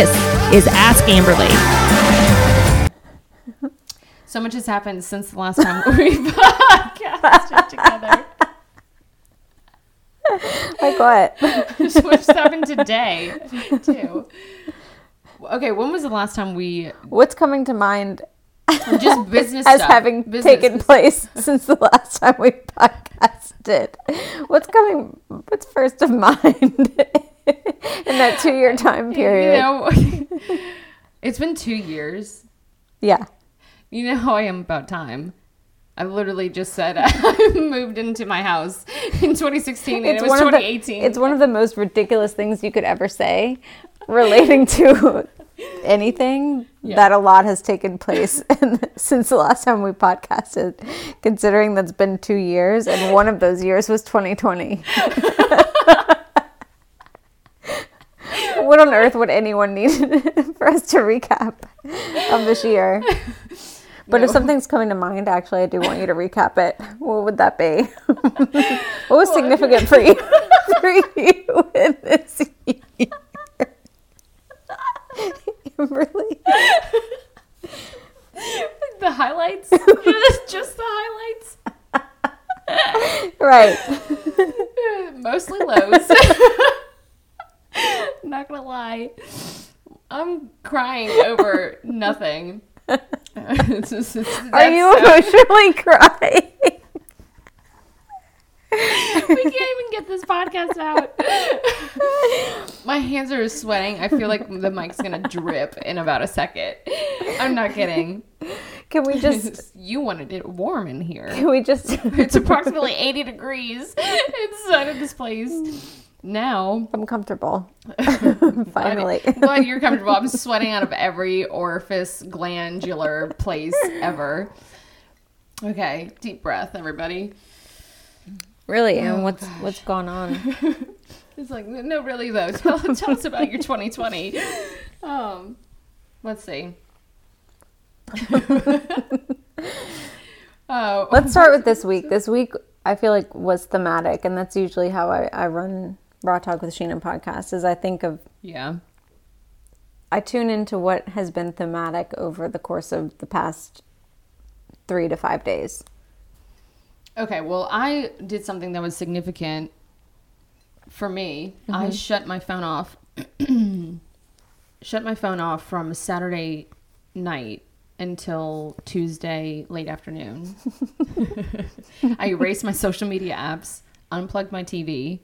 This is Ask Amberly. So much has happened since the last time we podcasted together. Like what? so much has happened today, too. Okay, when was the last time we What's coming to mind just business as stuff, having business, taken business- place since the last time we podcasted? What's coming? What's first of mind in that two-year time period? You know, it's been two years. yeah. You know how I am about time. I literally just said I moved into my house in 2016 and it was one of the- 2018. it's one of the most ridiculous things you could ever say relating to anything Yeah. that a lot has taken place in, since the last time we podcasted considering that's been two years and one of those years was 2020 what on earth would anyone need for us to recap of this year? But if something's coming to mind actually i do want you to recap it. What would that be? What was significant for you for you in this year? Really? The highlights, just, just the highlights, right. Mostly lows. Not gonna lie, I'm crying over nothing. It's just- it's- are you emotionally crying we can't even get this podcast out. My hands are sweating. I feel like the mic's gonna drip in about a second. I'm not kidding. can we just you wanted it warm in here. can we just It's approximately 80 degrees inside of this place. Now, i'm comfortable finally I'm glad you're comfortable. I'm sweating out of every orifice, glandular place ever. Okay, deep breath, everybody. really and what's what's going on It's like, no, really, though. Tell, tell us about your 2020. Um, let's see. oh, Let's start with this week. This week, I feel like was thematic, and that's usually how I, I run Raw Talk with Sheena podcast. Is I think of yeah. I tune into what has been thematic over the course of the past three to five days. Okay, well, I did something that was significant for me. I mm-hmm. shut my phone off. shut my phone off from Saturday night until Tuesday late afternoon. I erased my social media apps, unplugged my TV.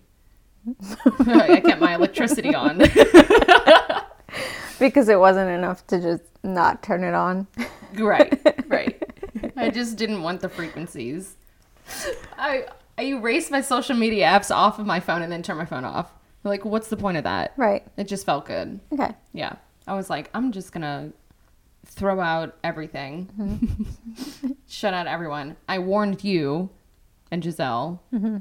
I kept my electricity on. Because it wasn't enough to just not turn it on. right, right. I just didn't want the frequencies. I I erased my social media apps off of my phone and then turned my phone off. Like, what's the point of that? Right. It just felt good. Okay. Yeah. I was like, I'm just gonna throw out everything, mm-hmm. shut out everyone. I warned you and Giselle mm-hmm.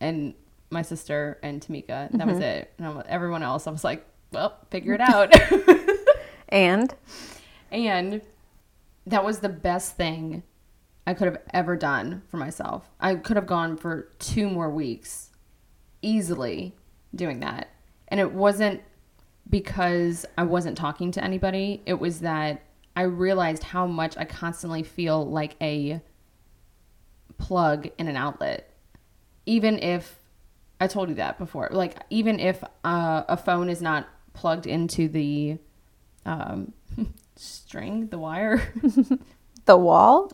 and my sister and Tamika. And that was mm-hmm. it. And I'm, everyone else, I was like, well, figure it out. And And that was the best thing I could have ever done for myself. I could have gone for two more weeks easily doing that. And it wasn't because I wasn't talking to anybody, it was that I realized how much I constantly feel like a plug in an outlet. Even if I told you that before, like, even if uh, a phone is not plugged into the um, string, the wire. the wall.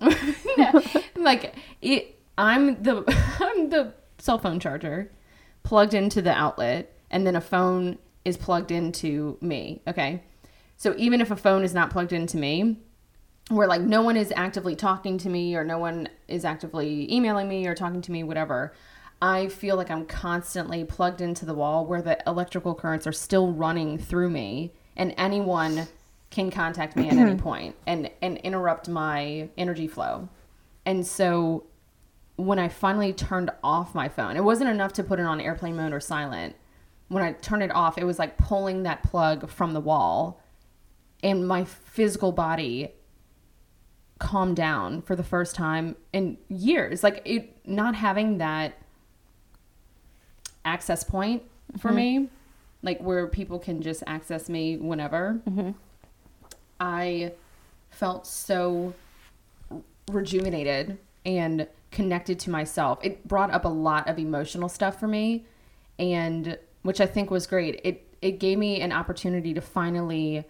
like it I'm the I'm the cell phone charger plugged into the outlet and then a phone is plugged into me, okay? So even if a phone is not plugged into me, where like no one is actively talking to me or no one is actively emailing me or talking to me whatever, I feel like I'm constantly plugged into the wall where the electrical currents are still running through me and anyone can contact me at any point and and interrupt my energy flow. And so when I finally turned off my phone, it wasn't enough to put it on airplane mode or silent. When I turned it off, it was like pulling that plug from the wall and my physical body calmed down for the first time in years. Like it not having that access point for mm-hmm. me like where people can just access me whenever, mm-hmm. I felt so rejuvenated and connected to myself. It brought up a lot of emotional stuff for me and which I think was great. It it gave me an opportunity to finally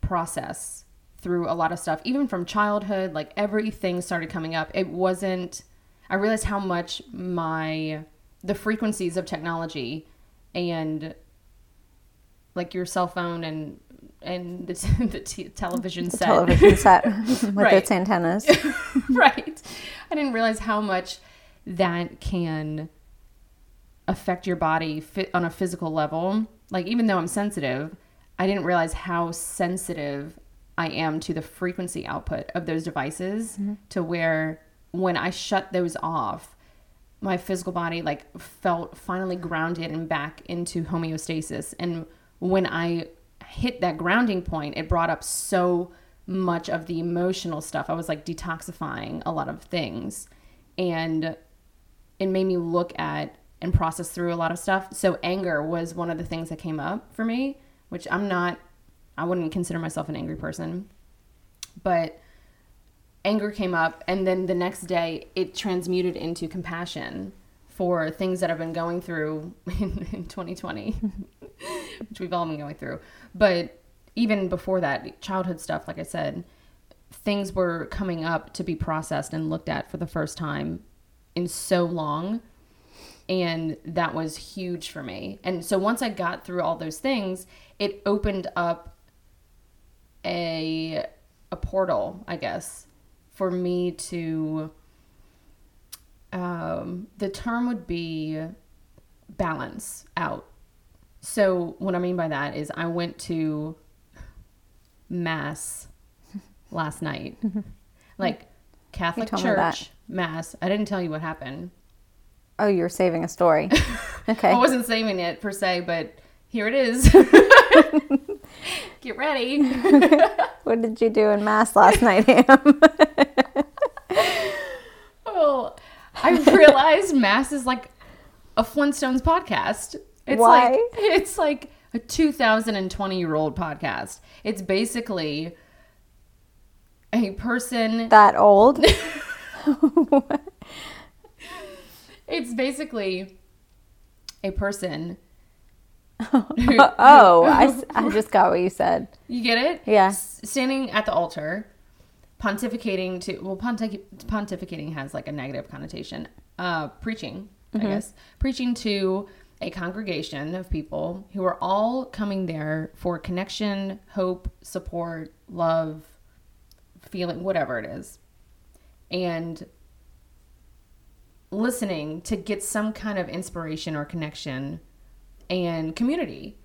process through a lot of stuff even from childhood like everything started coming up. It wasn't I realized how much my the frequencies of technology and like your cell phone and and the, t- the t- television set Television set with Right. its antennas. right. I didn't realize how much that can affect your body fit on a physical level. Like even though I'm sensitive, I didn't realize how sensitive I am to the frequency output of those devices mm-hmm. to where when I shut those off, my physical body like felt finally grounded and back into homeostasis. And when i hit that grounding point it brought up so much of the emotional stuff. I was like detoxifying a lot of things. And it made me look at and process through a lot of stuff. So anger was one of the things that came up for me which i'm not i wouldn't consider myself an angry person. But anger came up and then the next day it transmuted into compassion for things that I've been going through in, in 2020 which we've all been going through. But even before that childhood stuff like I said things were coming up to be processed and looked at for the first time in so long and that was huge for me. And so once I got through all those things it opened up a a portal, I guess, for me to um the term would be balance out. So what I mean by that is I went to mass last night. like Catholic told me that. church mass. I didn't tell you what happened. Oh, you're saving a story. Okay. I wasn't saving it per se, but here it is. Get ready. What did you do in mass last night, Ham? Oh, I realized Mass is like a Flintstones podcast. It's Why? like it's like a 2020 year old podcast. It's basically a person. that old? It's basically a person. oh, I just got what you said. You get it? Yeah. S- standing at the altar, pontificating to well, pontificating has like a negative connotation. Uh, preaching, I guess, preaching to a congregation of people who are all coming there for connection, hope, support, love, feeling, whatever it is, and listening to get some kind of inspiration or connection and community.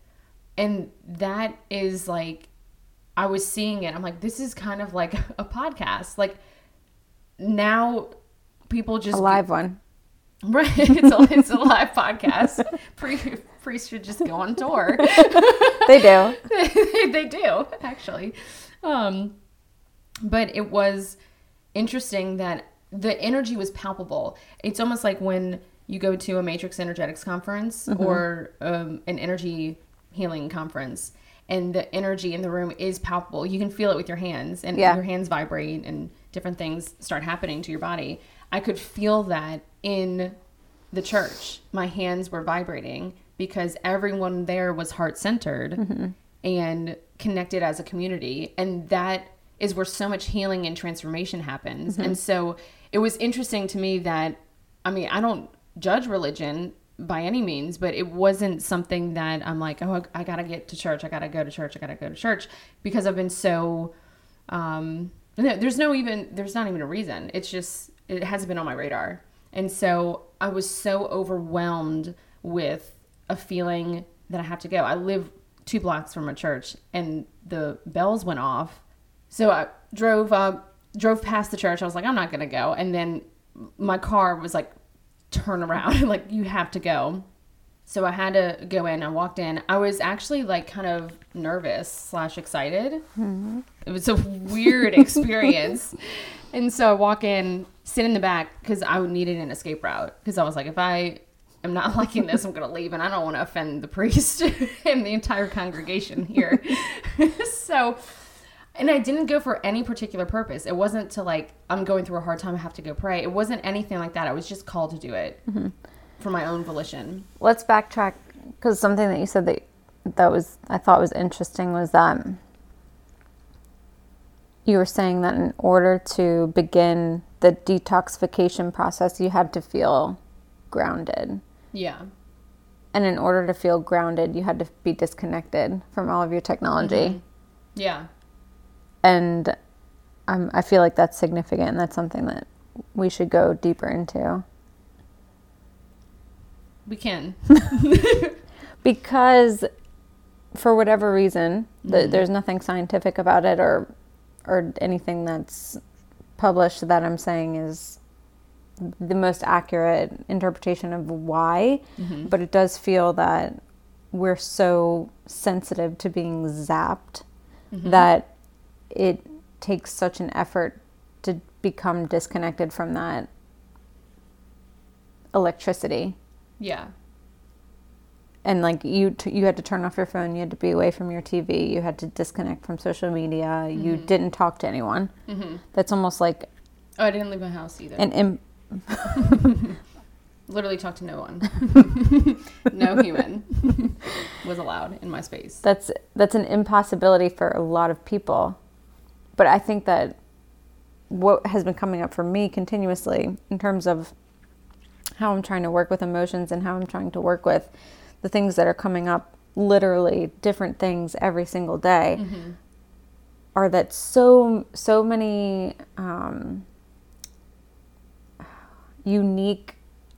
And that is like, I was seeing it. I'm like, this is kind of like a podcast. Like now people just A live one. Right. It's a, it's a live podcast. Pre, priests should just go on tour. They do. they do, actually. Um, but it was interesting that the energy was palpable. It's almost like when you go to a Matrix Energetics conference or um, an energy healing conference, and the energy in the room is palpable. You can feel it with your hands, and Yeah. your hands vibrate, and different things start happening to your body. I could feel that in the church. My hands were vibrating because everyone there was heart centered mm-hmm. and connected as a community. And that is where so much healing and transformation happens. Mm-hmm. And so it was interesting to me that, I mean, I don't judge religion by any means, but it wasn't something that I'm like, oh, I gotta get to church. I gotta go to church. I gotta go to church because I've been so, um, there's no even, there's not even a reason. It's just, it hasn't been on my radar. And so I was so overwhelmed with a feeling that I have to go. I live two blocks from a church and the bells went off. So I drove up, drove past the church. I was like, I'm not to go. And then my car was like, turn around. like, you have to go. So I had to go in. I walked in. I was actually like kind of nervous slash excited. Mm-hmm. It was a weird experience. and so I walk in, sit in the back because I needed an escape route. Because I was like, if I am not liking this. I'm to leave, and I don't want to offend the priest and the entire congregation here. so, and I didn't go for any particular purpose. It wasn't to like I'm going through a hard time. I have to go pray. It wasn't anything like that. I was just called to do it mm-hmm. for my own volition. Let's backtrack because something that you said that that was I thought was interesting was that you were saying that in order to begin the detoxification process, you had to feel grounded. Yeah. And in order to feel grounded, you had to be disconnected from all of your technology. Mm-hmm. Yeah. And um, I feel like that's significant. And that's something that we should go deeper into. We can. because for whatever reason th- mm-hmm. there's nothing scientific about it or or anything that's published that i'm saying is the most accurate interpretation of why mm-hmm. but it does feel that we're so sensitive to being zapped mm-hmm. that it takes such an effort to become disconnected from that electricity Yeah. and like you t- you had to turn off your phone you had to be away from your tv you had to disconnect from social media you mm-hmm. didn't talk to anyone mm-hmm. that's almost like Oh, I didn't leave my house either. And Im- Literally talked to no one. no human was allowed in my space. that's that's an impossibility for a lot of people but i think that what has been coming up for me continuously in terms of how i'm trying to work with emotions and how i'm trying to work with the things that are coming up literally different things every single day are that so so many um, unique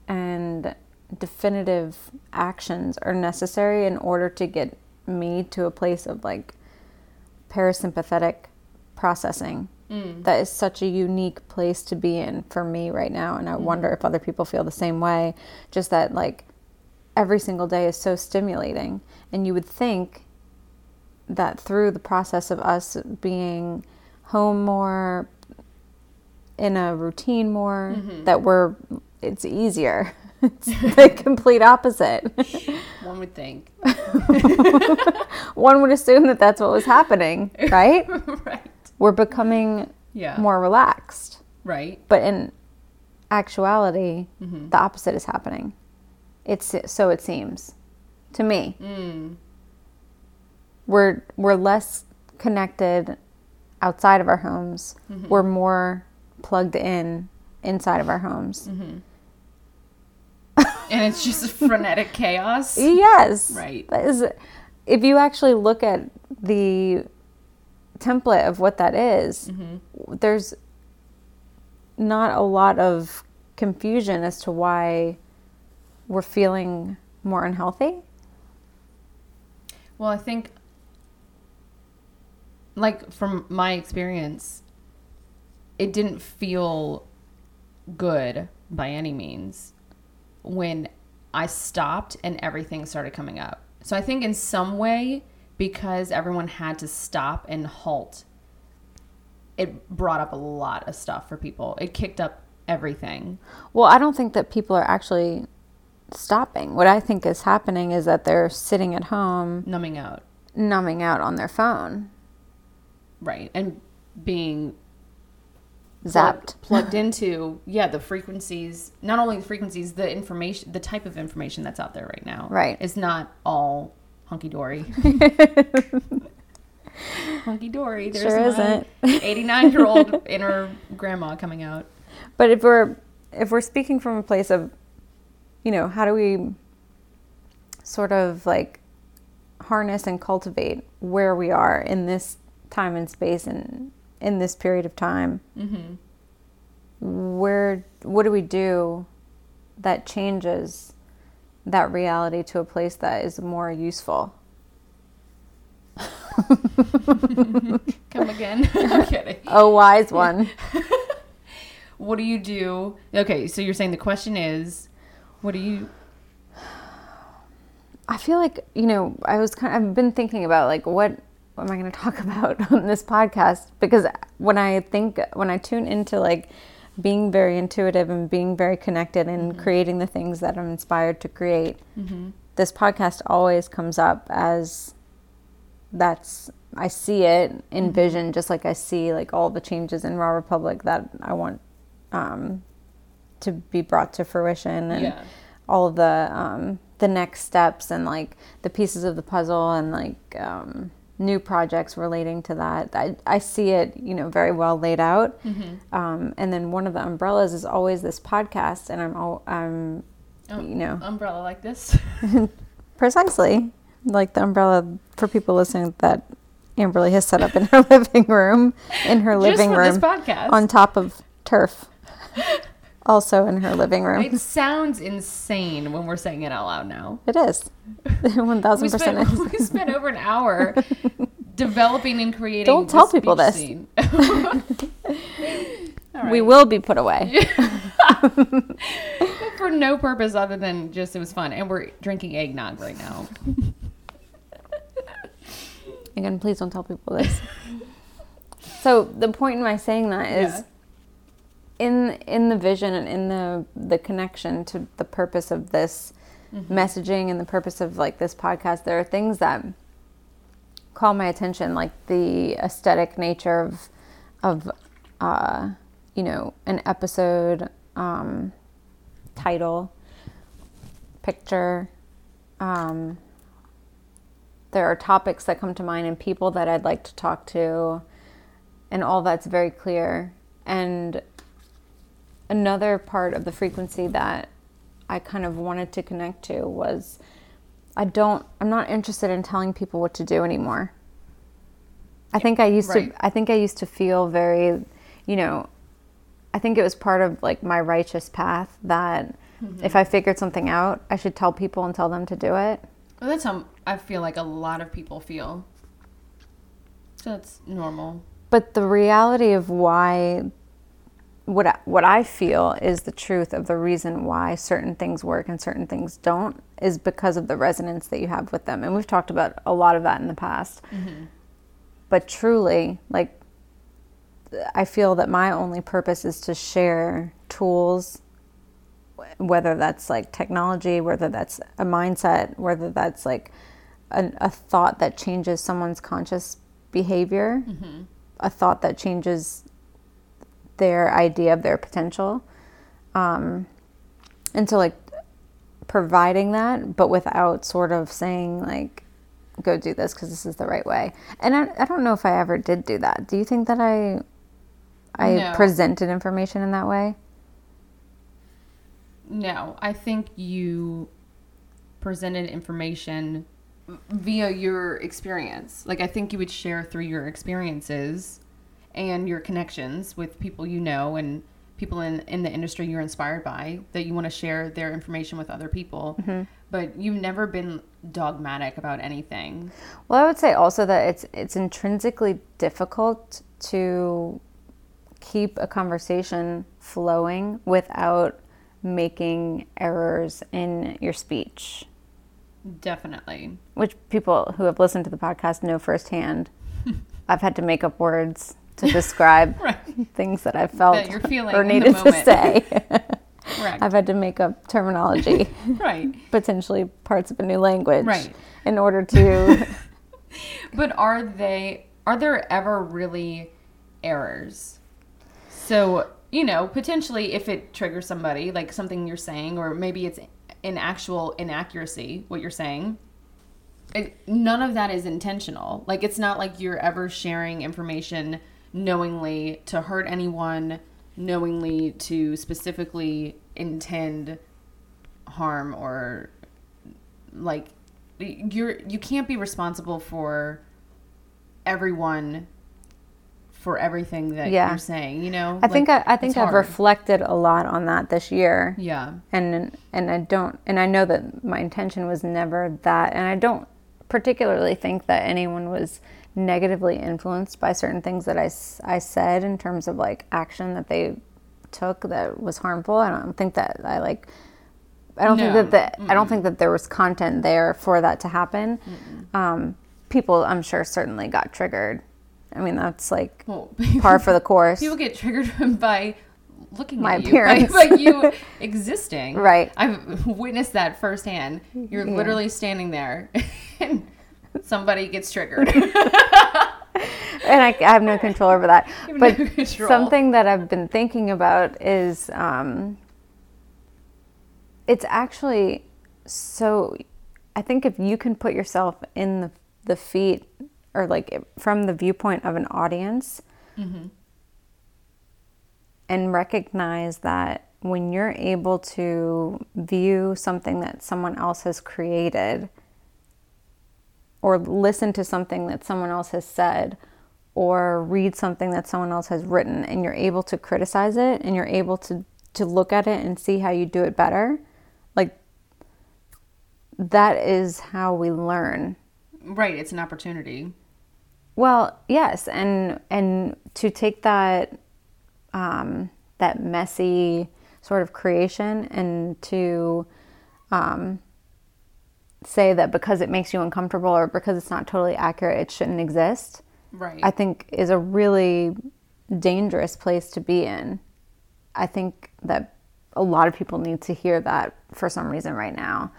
and definitive actions are necessary in order to get me to a place of like parasympathetic processing. Mm. That is such a unique place to be in for me right now. And I mm. wonder if other people feel the same way. Just that, like, every single day is so stimulating. And you would think that through the process of us being home more, in a routine more, mm-hmm. that we're, it's easier. It's the complete opposite. One would think. One would assume that that's what was happening, right? right. We're becoming Yeah. more relaxed. Right. But in actuality, mm-hmm. the opposite is happening. It's so it seems to me. Mm. We're we're less connected outside of our homes. Mm-hmm. We're more plugged in inside of our homes. Mm-hmm. And it's just frenetic chaos. Yes. Right. That is if you actually look at the template of what that is, mm-hmm. there's not a lot of confusion as to why we're feeling more unhealthy. Well, I think, like, from my experience, it didn't feel good by any means when I stopped and everything started coming up. So I think, in some way, because everyone had to stop and halt, it brought up a lot of stuff for people. It kicked up everything. Well, I don't think that people are actually stopping. What I think is happening is that they're sitting at home numbing out, numbing out on their phone, right? And being zapped. plugged, plugged into yeah the frequencies not only the frequencies the information the type of information that's out there right now Right. is not all hunky-dory hunky-dory there's Sure isn't. 89 year old inner grandma coming out But if we're if we're speaking from a place of, you know, how do we sort of like harness and cultivate where we are in this time and space and in this period of time? Mm-hmm. Where what do we do that changes that reality to a place that is more useful? come again i'm kidding A wise one. what do you do okay so you're saying the question is what do you I feel like you know I was kind. Of, I've been thinking about like what, what am I going to talk about on this podcast because when I think when I tune into like being very intuitive and being very connected and creating the things that I'm inspired to create, this podcast always comes up as that's I see it in vision, just like I see like all the changes in Raw Republic that I want um, to be brought to fruition, and Yeah. all of the um, the next steps and like the pieces of the puzzle and like um, new projects relating to that. I, I see it, you know, very well laid out. Um, and then one of the umbrellas is always this podcast, and I'm all I'm, Oh. you know, Umbrella like this. Precisely. Like the umbrella for people listening that Amberly has set up in her living room, in her Just living for this room, podcast. on top of turf. Also in her living room. It sounds insane when we're saying it out loud now. It is. We 1000% spent, is. we spent over an hour developing and creating. Don't tell people this. We will be put away. for no purpose other than just it was fun, and we're drinking eggnog right now. Again, please don't tell people this. so the point in my saying that is Yeah. In in the vision and in the the connection to the purpose of this messaging and the purpose of like this podcast there are things that call my attention like the aesthetic nature of of uh you know an episode um title picture um there are topics that come to mind and people that I'd like to talk to and all that's very clear. And another part of the frequency that I kind of wanted to connect to was I don't I'm not interested in telling people what to do anymore. I think I used right. to I think I used to feel very, you know, I think it was part of like my righteous path that mm-hmm. if I figured something out, I should tell people and tell them to do it. Well, that's how I feel like a lot of people feel. So it's normal. But the reality of why what I, what I feel is the truth of the reason why certain things work and certain things don't is because of the resonance that you have with them. And we've talked about a lot of that in the past. Mm-hmm. But truly, like I feel that my only purpose is to share tools whether that's like technology, whether that's a mindset, whether that's like a, a thought that changes someone's conscious behavior, mm-hmm. a thought that changes their idea of their potential. Um, and so, like, providing that, but without sort of saying, like, go do this because this is the right way. And I, I don't know if I ever did do that. Do you think that I I No. presented information in that way? No, I think you presented information via your experience. Like I think you would share through your experiences and your connections with people you know and people in in the industry you're inspired by that you want to share their information with other people. Mm-hmm. But you've never been dogmatic about anything. Well, I would say also that it's it's intrinsically difficult to keep a conversation flowing without making errors in your speech, Definitely. which people who have listened to the podcast know firsthand. I've had to make up words to describe Right. things that I felt That you're feeling or needed to say. Correct. I've had to make up terminology, right. potentially parts of a new language, Right. in order to But are they are there ever really errors? So, you know, potentially if it triggers somebody, like something you're saying, or maybe it's an actual inaccuracy, what you're saying, it, none of that is intentional. Like, it's not like you're ever sharing information knowingly to hurt anyone, knowingly to specifically intend harm or like you're you can't be responsible for everyone for everything that Yeah. you're saying you know I think I, I think i've hard. reflected a lot on that this year. yeah and and I don't and I know that my intention was never that and I don't particularly think that anyone was negatively influenced by certain things that I, I said in terms of like action that they took that was harmful I don't think that I like I don't No. think that the, I don't think that there was content there for that to happen um, people I'm sure certainly got triggered I mean that's like well par for the course people get triggered by looking My at you, appearance. like, like you existing. Right. I've witnessed that firsthand. You're Yeah. literally standing there, and somebody gets triggered. and I, I have no control over that. But no something that I've been thinking about is um, it's actually so. I think if you can put yourself in the the feet or like from the viewpoint of an audience and recognize that when you're able to view something that someone else has created or listen to something that someone else has said or read something that someone else has written and you're able to criticize it and you're able to to look at it and see how you do it better like that is how we learn right. It's an opportunity. well yes and and to take that um that messy sort of creation and to um say that because it makes you uncomfortable or because it's not totally accurate it shouldn't exist Right. I think is a really dangerous place to be in. I think that a lot of people need to hear that for some reason right now.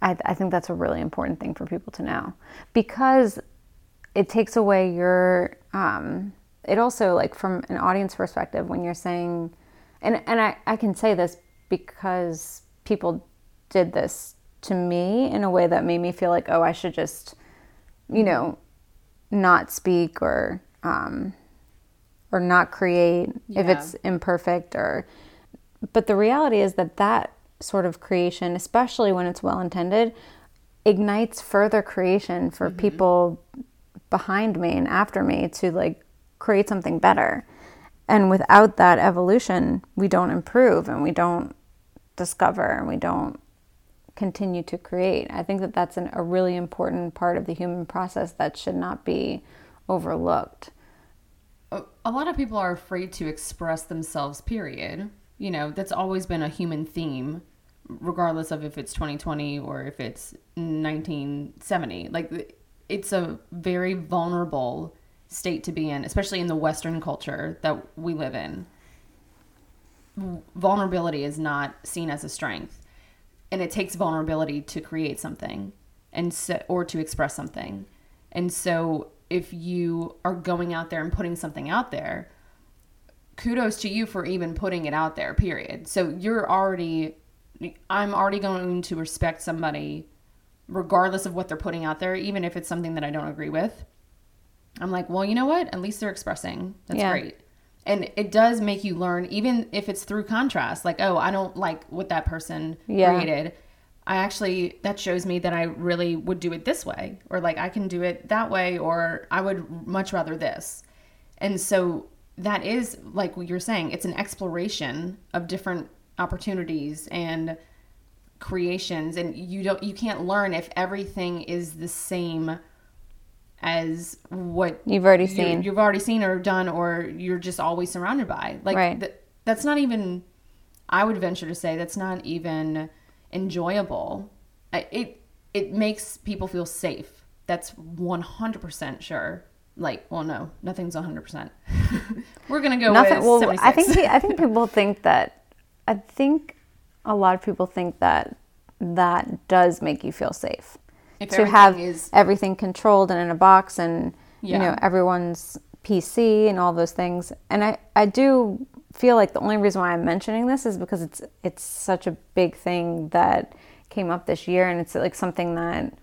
I, I think that's a really important thing for people to know because it takes away your. Um, it also like from an audience perspective when you're saying, and and I, I can say this because people did this to me in a way that made me feel like oh I should just, you know, not speak or um, or not create if it's imperfect or but the reality is that that sort of creation especially when it's well intended ignites further creation for people behind me and after me to like create something better. And without that evolution we don't improve and we don't discover and we don't continue to create. I think that that's an, a really important part of the human process that should not be overlooked. a lot of people are afraid to express themselves period you know that's always been a human theme regardless of if it's 2020 or if it's 1970 like it's a very vulnerable state to be in especially in the western culture that we live in vulnerability is not seen as a strength and it takes vulnerability to create something and so or to express something. And so if you are going out there and putting something out there kudos to you for even putting it out there period. So you're already i'm already going to respect somebody regardless of what they're putting out there even if it's something that i don't agree with. I'm like well you know what? At least they're expressing. That's Yeah. great and it does make you learn even if it's through contrast like oh i don't like what that person Yeah. created i actually that shows me that i really would do it this way or like i can do it that way or i would much rather this and so that is like what you're saying it's an exploration of different opportunities and creations and you don't you can't learn if everything is the same as what You've already you- seen. you've already seen or done or you're just always surrounded by like Right. th- that's not even i would venture to say that's not even enjoyable I- it it makes people feel safe that's 100% sure like well no nothing's 100% we're gonna go Nothing. with Well, 76. I think I think people think that. I think a lot of people think that that does make you feel safe If to have is- everything controlled and in a box and you know everyone's PC and all those things. And I I do feel like the only reason why I'm mentioning this is because it's it's such a big thing that came up this year and it's like something that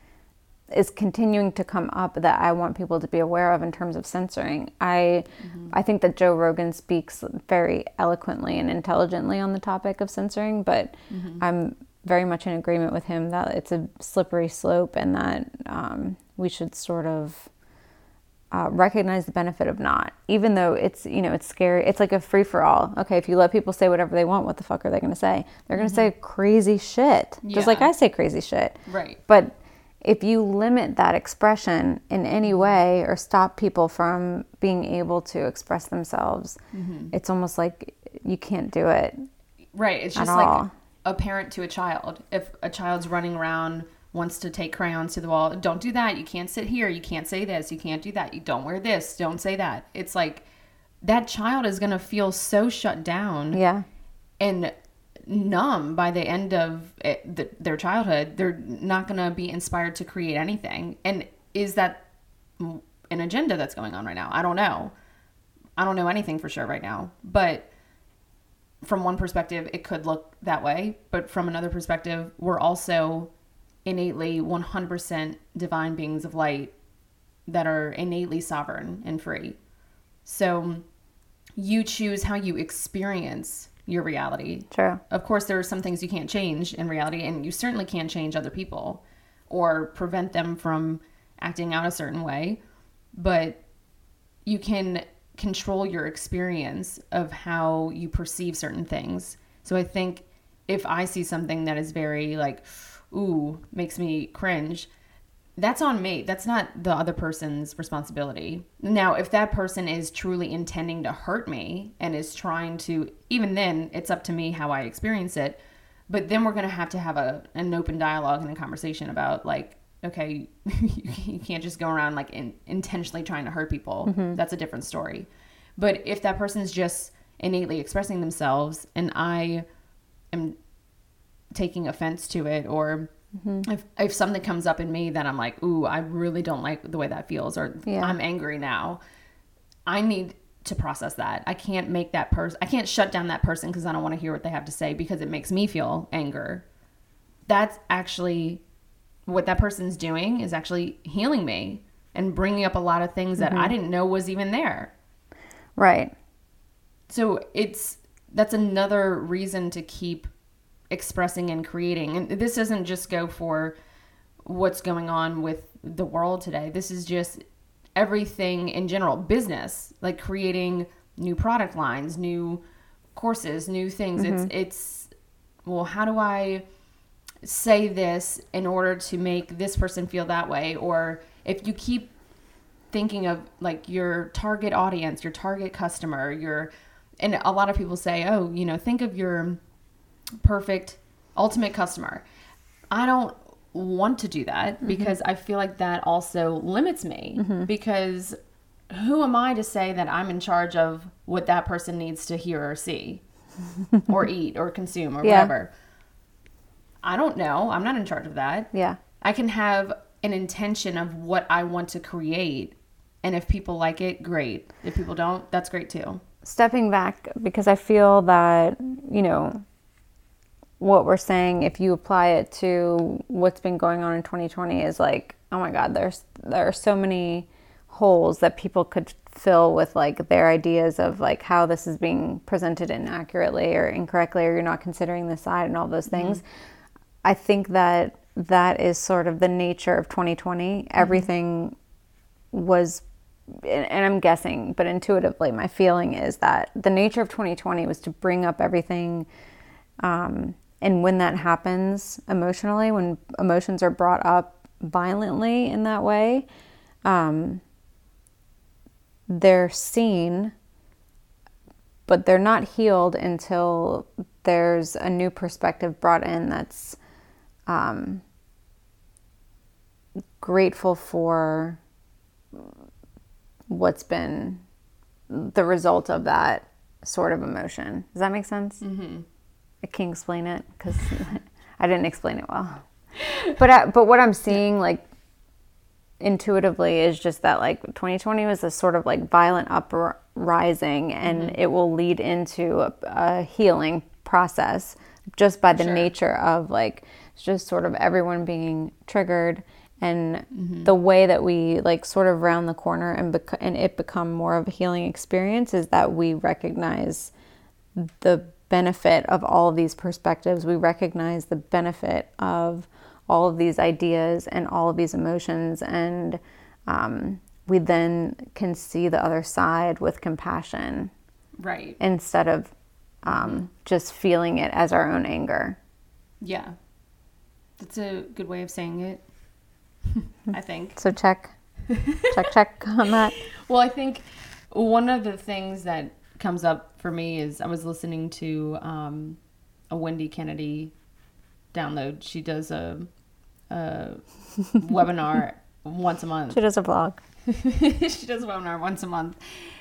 is continuing to come up that I want people to be aware of in terms of censoring. I mm-hmm. I think that Joe Rogan speaks very eloquently and intelligently on the topic of censoring, but mm-hmm. I'm very much in agreement with him that it's a slippery slope and that um, we should sort of uh, recognize the benefit of not, even though it's you know it's scary. It's like a free for all. Okay, if you let people say whatever they want, what the fuck are they going to say? They're going to say crazy shit, just like I say crazy shit. right But if you limit that expression in any Mm-hmm. way or stop people from being able to express themselves, Mm-hmm. it's almost like you can't do it. Right. It's just like all. A parent to a child. If a child's running around, wants to take crayons to the wall, don't do that. You can't sit here. You can't say this. You can't do that. You don't wear this. Don't say that. It's like that child is going to feel so shut down Yeah. and numb by the end of eh, it, th their childhood. They're not going to be inspired to create anything. And is that an agenda that's going on right now? I don't know. I don't know anything for sure right now. But from one perspective, it could look that way. But from another perspective, we're also innately 100% divine beings of light that are innately sovereign and free. So you choose how you experience your reality. True. Of course, there are some things you can't change in reality, and you certainly can't change other people or prevent them from acting out a certain way, but you can control your experience of how you perceive certain things. So I think if I see something that is very like, ooh, makes me cringe, that's on me. That's not the other person's responsibility. Now, if that person is truly intending to hurt me and is trying to, even then, it's up to me how I experience it. But then we're going to have to have a, an open dialogue and a conversation about, like, okay, you can't just go around like in, intentionally trying to hurt people. Mm-hmm. That's a different story. But if that person's just innately expressing themselves and I am taking offense to it or mm-hmm. if, if something comes up in me that I'm like, ooh, I really don't like the way that feels or Yeah. I'm angry now, I need to process that. I can't make that person, I can't shut down that person because I don't want to hear what they have to say because it makes me feel anger. That's actually what that person's doing is actually healing me and bringing up a lot of things that I mm-hmm. didn't know was even there. Right. So it's that's another reason to keep expressing and creating. And this doesn't just go for what's going on with the world today. This is just everything in general, business, like creating new product lines, new courses, new things. It's mm-hmm. it's well, how do I say this in order to make this person feel that way or if you keep thinking of like your target audience, your target customer, your and a lot of people say, "Oh, you know, think of your perfect ultimate customer." I don't want to do that mm-hmm. because I feel like that also limits me mm-hmm. because who am I to say that I'm in charge of what that person needs to hear or see or eat or consume or Yeah. whatever? I don't know. I'm not in charge of that. Yeah. I can have an intention of what I want to create. And if people like it, great. If people don't, that's great too. stepping back because I feel that, you know, what we're saying, if you apply it to what's been going on in 2020, is like, oh my God, there's there are so many holes that people could fill with like their ideas of like how this is being presented inaccurately or incorrectly, or you're not considering the side and all those mm-hmm. things. I think that that is sort of the nature of 2020. Everything was and and I'm guessing, but intuitively, my feeling is that the nature of 2020 was to bring up everything. Um, and when that happens emotionally, when emotions are brought up violently in that way, um, they're seen, but they're not healed until there's a new perspective brought in that's um, grateful for what's been the result of that sort of emotion. Does that make sense? Mm-hmm. I can't explain it because I didn't explain it well. But I, but what I'm seeing like intuitively is just that like 2020 was a sort of like violent uprising, and it will lead into a, a healing process just by the Sure. nature of like it's just sort of everyone being triggered and the way that we like sort of round the corner and bec- and it become more of a healing experience is that we recognize the benefit of all of these perspectives. We recognize the benefit of all of these ideas and all of these emotions, and um, we then can see the other side with compassion Right. instead of um, just feeling it as our own anger. Yeah. That's a good way of saying it. I think. So check, check, check on that. Well, I think one of the things that comes up for me is I was listening to um, a Wendy Kennedy download. She does a, a webinar once a month. She does a vlog. she does a webinar once a month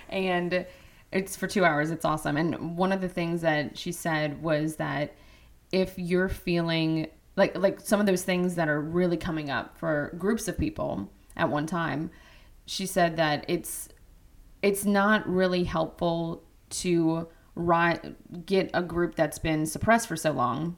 and It's for two hours. It's awesome. And one of the things that she said was that if you're feeling like like some of those things that are really coming up for groups of people at one time, she said that it's it's not really helpful to ri- get a group that's been suppressed for so long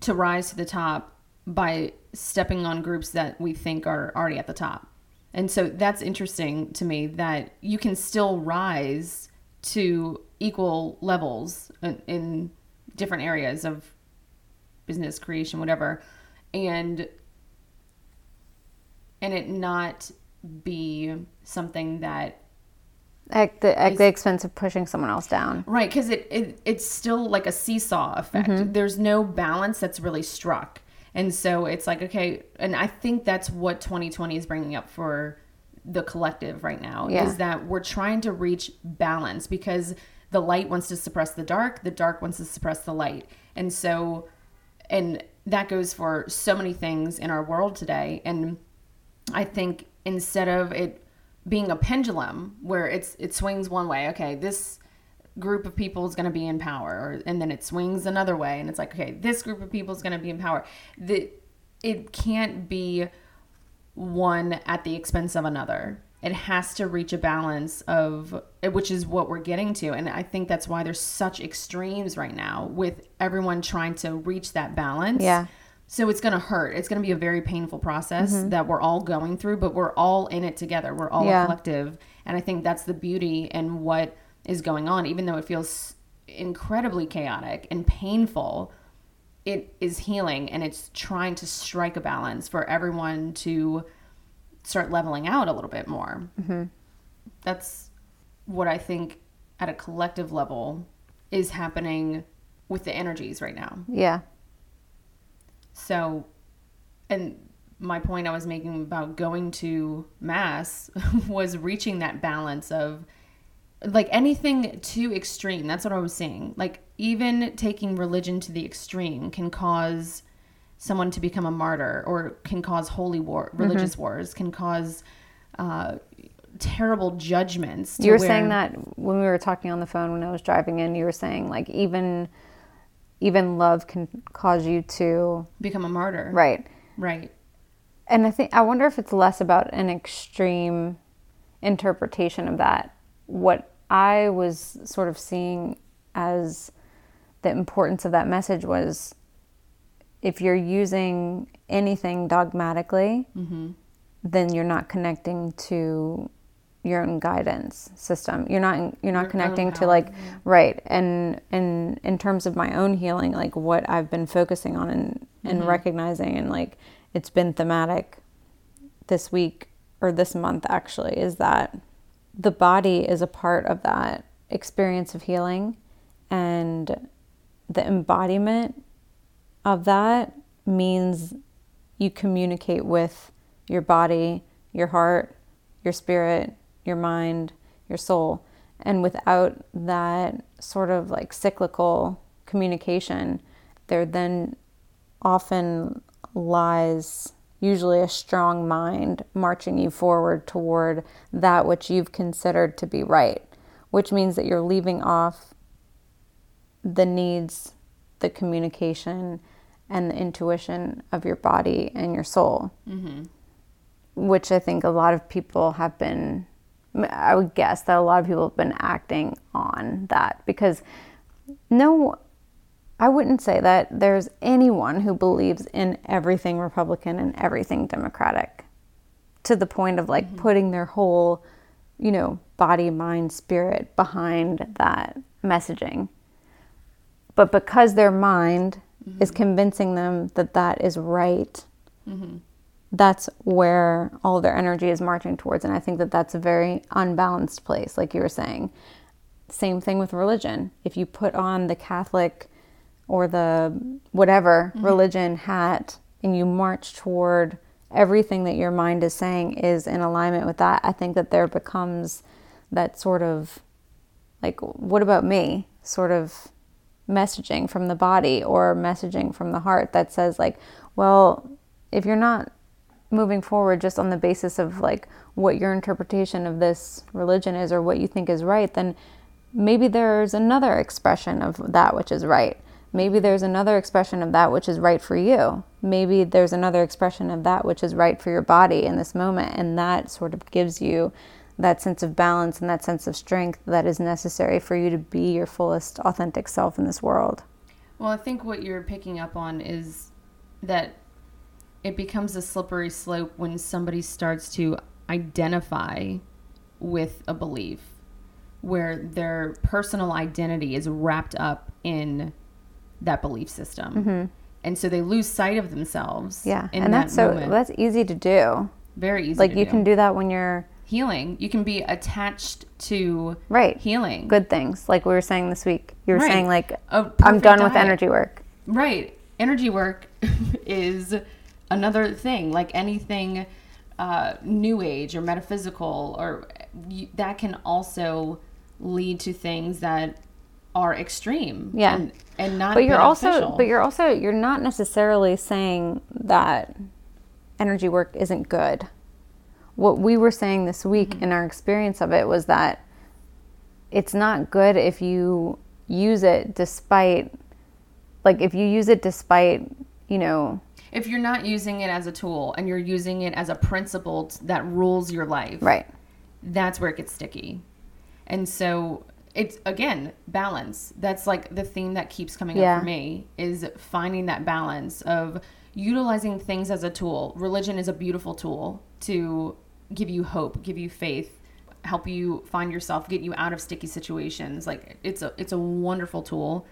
to rise to the top by stepping on groups that we think are already at the top. And so that's interesting to me that you can still rise to equal levels in, in different areas of business creation whatever and and it not be something that At the, at the expense of pushing someone else down. Right, because it, it it's still like a seesaw effect. Mm-hmm. There's no balance that's really struck, and so it's like okay, and I think that's what 2020 is bringing up for the collective right now Yeah. is that we're trying to reach balance because the light wants to suppress the dark, the dark wants to suppress the light, and so and that goes for so many things in our world today and I think instead of it being a pendulum where it's it swings one way, okay, this group of people is going to be in power, and then it swings another way, and it's like, okay, this group of people is going to be in power. The it can't be one at the expense of another. It has to reach a balance of eh, which is what we're getting to, and I think that's why there's such extremes right now with everyone trying to reach that balance. Yeah. So it's going to hurt. It's going to be a very painful process mm-hmm. that we're all going through, but we're all in it together. We're all Yeah. a collective. And I think that's the beauty and what is going on, even though it feels incredibly chaotic and painful. It is healing and it's trying to strike a balance for everyone to start leveling out a little bit more. Mm-hmm. That's what I think at a collective level is happening with the energies right now. Yeah. So, and my point I was making about going to mass was reaching that balance of like anything too extreme. That's what I was saying. Like, even taking religion to the extreme can cause someone to become a martyr or can cause holy war, religious wars, can cause uh, terrible judgments. You were where- saying that when we were talking on the phone when I was driving in, you were saying like even even love can cause you to become a martyr. right. Right. And I think I wonder if it's less about an extreme interpretation of that. What I was sort of seeing as the importance of that message was if you're using anything dogmatically, then you're not connecting to your own guidance system. You're not you're not Your connecting to like yeah. right. And and in terms of my own healing, like what I've been focusing on and and Mm-hmm. recognizing and like it's been thematic this week or this month actually is that the body is a part of that experience of healing and the embodiment of that means you communicate with your body, your heart, your spirit, your mind, your soul. And without that sort of like cyclical communication, there then often lies usually a strong mind marching you forward toward that which you've considered to be right, which means that you're leaving off the needs, the communication, and the intuition of your body and your soul, mm-hmm. which I think a lot of people have been. I would guess that a lot of people have been acting on that because no, I wouldn't say that there's anyone who believes in everything Republican and everything Democratic to the point of like mm-hmm. putting their whole, you know, body, mind, spirit behind that messaging. But because their mind is mm-hmm. convincing them that that is right, mm-hmm. that's where all their energy is marching towards. And I think that that's a very unbalanced place, like you were saying. Same thing with religion. If you put on the Catholic or the whatever mm-hmm. religion hat and you march toward everything that your mind is saying is in alignment with that, I think that there becomes that sort of like, what about me? Sort of messaging from the body or messaging from the heart that says, like, well, if you're not moving forward just on the basis of like what your interpretation of this religion is or what you think is right, then maybe there's another expression of that which is right. Maybe there's another expression of that which is right for you. Maybe there's another expression of that which is right for your body in this moment. And that sort of gives you that sense of balance and that sense of strength that is necessary for you to be your fullest authentic self in this world. Well, I think what you're picking up on is that it becomes a slippery slope when somebody starts to identify with a belief where their personal identity is wrapped up in that belief system. Mm-hmm. And so they lose sight of themselves. Yeah. and that that's so moment. that's easy to do. very easy. Like you do. can do that when you're healing. You can be attached to right. healing. Good things. Like we were saying this week. You were Right. saying like I'm done with energy work. Right. Energy work is another thing, like anything uh, new age or metaphysical, or you, that can also lead to things that are extreme. Yeah. And, and not but you're also but you're also you're not necessarily saying that energy work isn't good what we were saying this week Mm-hmm. in our experience of it was that it's not good if you use it despite like if you use it despite you know if you're not using it as a tool and you're using it as a principle t- that rules your life, right that's where it gets sticky. And so it's again balance. That's like the theme that keeps coming Yeah. up for me is finding that balance of utilizing things as a tool. Religion is a beautiful tool to give you hope, give you faith, help you find yourself, get you out of sticky situations. Like it's a it's a wonderful tool,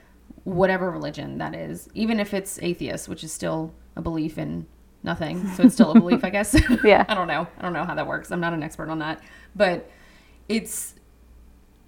whatever religion that is. Even if it's atheist, which is still a belief in nothing. So it's still a belief, I guess. Yeah. I don't know. I don't know how that works. I'm not an expert on that. But it's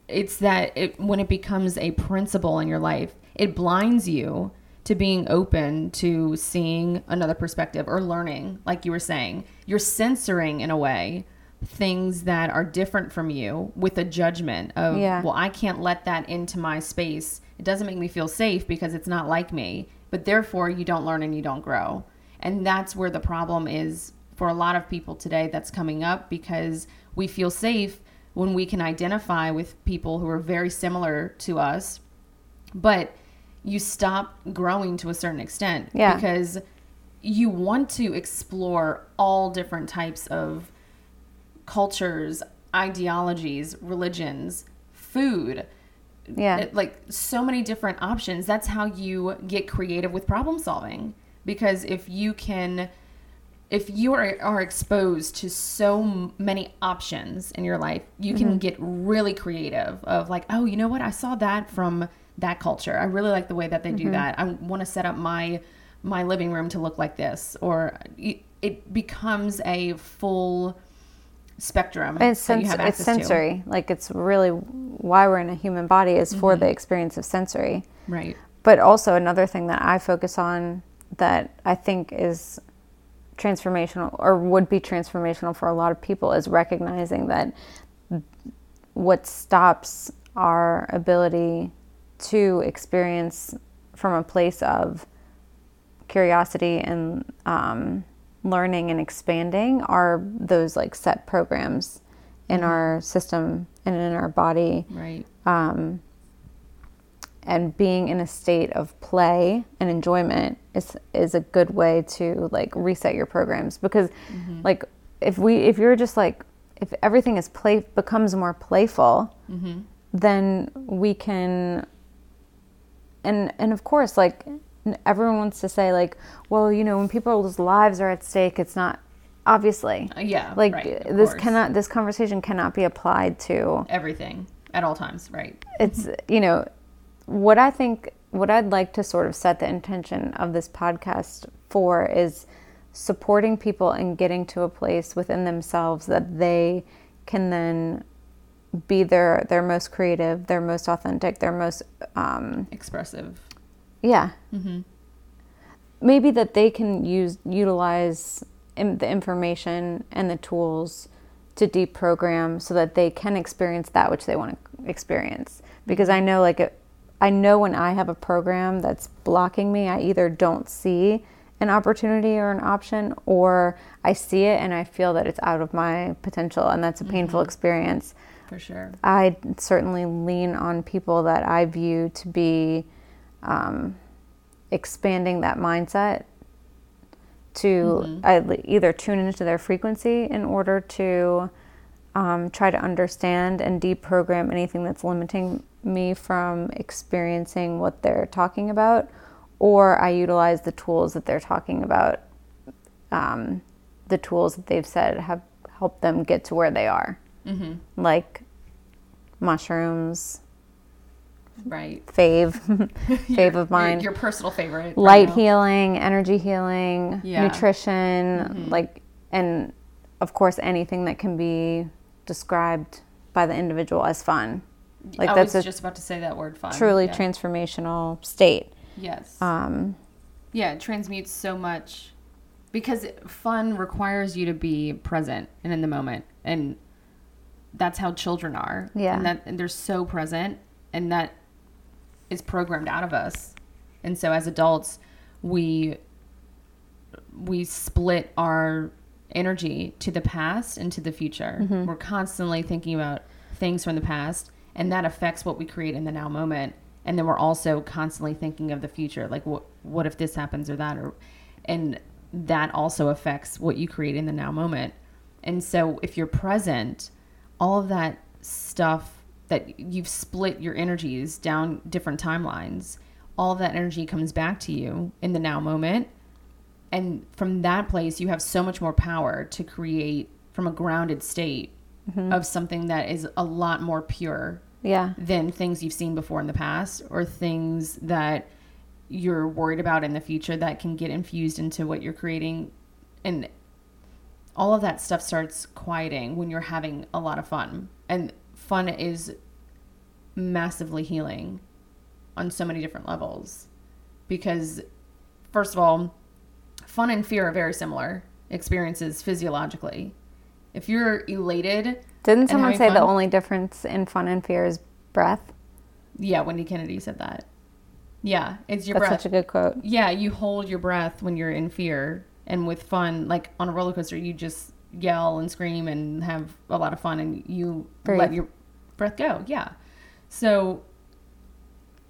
it's that it when it becomes a principle in your life, it blinds you to being open to seeing another perspective or learning, like you were saying. You're censoring in a way things that are different from you with a judgment of Yeah. well, I can't let that into my space. It doesn't make me feel safe because it's not like me. But therefore you don't learn and you don't grow. And that's where the problem is for a lot of people today that's coming up because we feel safe when we can identify with people who are very similar to us, but you stop growing to a certain extent Yeah. because you want to explore all different types of cultures, ideologies, religions, food, yeah. Like so many different options. That's how you get creative with problem solving. Because if you can if you are, are exposed to so many options in your life you can mm-hmm. get really creative of like oh you know what? I saw that from that culture. I really like the way that they do mm-hmm. that. I want to set up my my living room to look like this or it, becomes a full spectrum it's, sens- it's access to. sensory. Like it's really why we're in a human body is for the mm-hmm. experience of sensory. Right. But also another thing that I focus on that I think is transformational or would be transformational for a lot of people is recognizing that what stops our ability to experience from a place of curiosity and um, learning and expanding are those like set programs in our system and in our body. Right. Um, and being in a state of play and enjoyment is is a good way to like reset your programs because like if we if you're just like if everything is play becomes more playful then we can and and of course like everyone wants to say like well you know when people's lives are at stake it's not obviously Uh, yeah like right, this course. cannot this conversation cannot be applied to everything at all times right it's you know what i think what i'd like to sort of set the intention of this podcast for is supporting people and getting to a place within themselves that they can then be their their most creative their most authentic their most um expressive. Yeah. Mm-hmm. Maybe that they can use utilize im- the information and the tools to deprogram so that they can experience that which they want to experience. Because mm-hmm. i know like it, i know when i have a program that's blocking me i either don't see an opportunity or an option, or I see it and I feel that it's out of my potential, and that's a painful mm-hmm. experience. For sure. I certainly lean on people that I view to be um, expanding that mindset to I- either tune into their frequency in order to um, try to understand and deprogram anything that's limiting me from experiencing what they're talking about, or I utilize the tools that they're talking about, um, the tools that they've said have helped them get to where they are, mm-hmm. like mushrooms, Right. fave, fave of mine Your, your personal favorite. light healing, energy healing, Yeah. nutrition, like, and of course, anything that can be described by the individual as fun. Like, I that's was just about to say that word fun. truly yeah. transformational state. Yes. Um, yeah, it transmutes so much because fun requires you to be present and in the moment. And that's how children are. Yeah. And that and they're so present and that is programmed out of us. And so as adults, we we split our energy to the past and to the future. Mm-hmm. We're constantly thinking about things from the past, and that affects what we create in the now moment. And then we're also constantly thinking of the future, like what what if this happens or that, or and that also affects what you create in the now moment. And so if you're present, all of that stuff that you've split your energies down different timelines, all of that energy comes back to you in the now moment. And from that place you have so much more power to create from a grounded state mm-hmm. of something that is a lot more pure yeah. than things you've seen before in the past or things that you're worried about in the future that can get infused into what you're creating. And all of that stuff starts quieting when you're having a lot of fun. And fun is massively healing on so many different levels because first of all fun and fear are very similar experiences physiologically. If you're elated Didn't someone say the only difference in fun and fear is breath? yeah wendy kennedy said that. Yeah it's your That's breath. such a good quote. yeah you hold your breath when you're in fear and with fun like on a roller coaster you just yell and scream and have a lot of fun and you Breathe. let your breath go yeah. So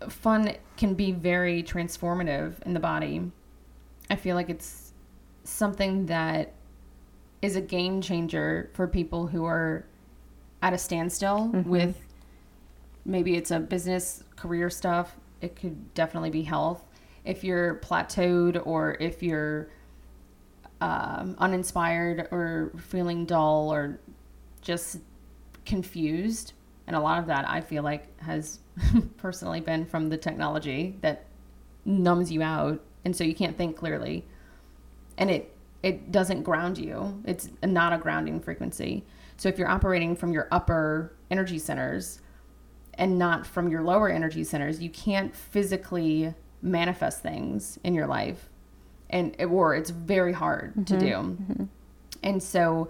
fun can be very transformative in the body. I feel like it's something that is a game changer for people who are at a standstill mm-hmm. with maybe it's a business career stuff. It could definitely be health. If you're plateaued or if you're um, uninspired or feeling dull or just confused. And a lot of that i feel like has personally been from the technology that numbs you out. And so you can't think clearly. And it it doesn't ground you. It's not a grounding frequency. So if you're operating from your upper energy centers and not from your lower energy centers you can't physically manifest things in your life and or it's very hard to mm-hmm. do. Mm-hmm. And so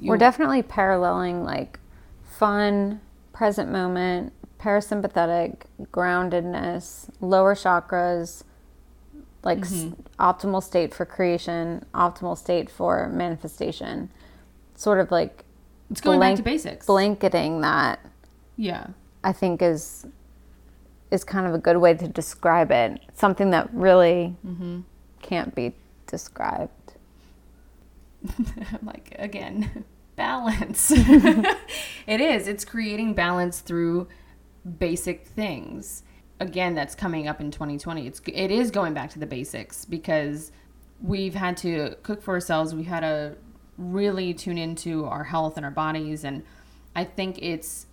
We're definitely paralleling like fun, present moment, parasympathetic, groundedness, lower chakras, like s- mm-hmm. optimal state for creation, optimal state for manifestation. Sort of like it's going back to basics. blanketing that yeah. I think is is kind of a good way to describe it. Something that really can't be described. Like again balance. It is. It's creating balance through basic things. Again that's coming up in 2020 it's it is going back to the basics because we've had to cook for ourselves. We've had to really tune into our health and our bodies. And i think it's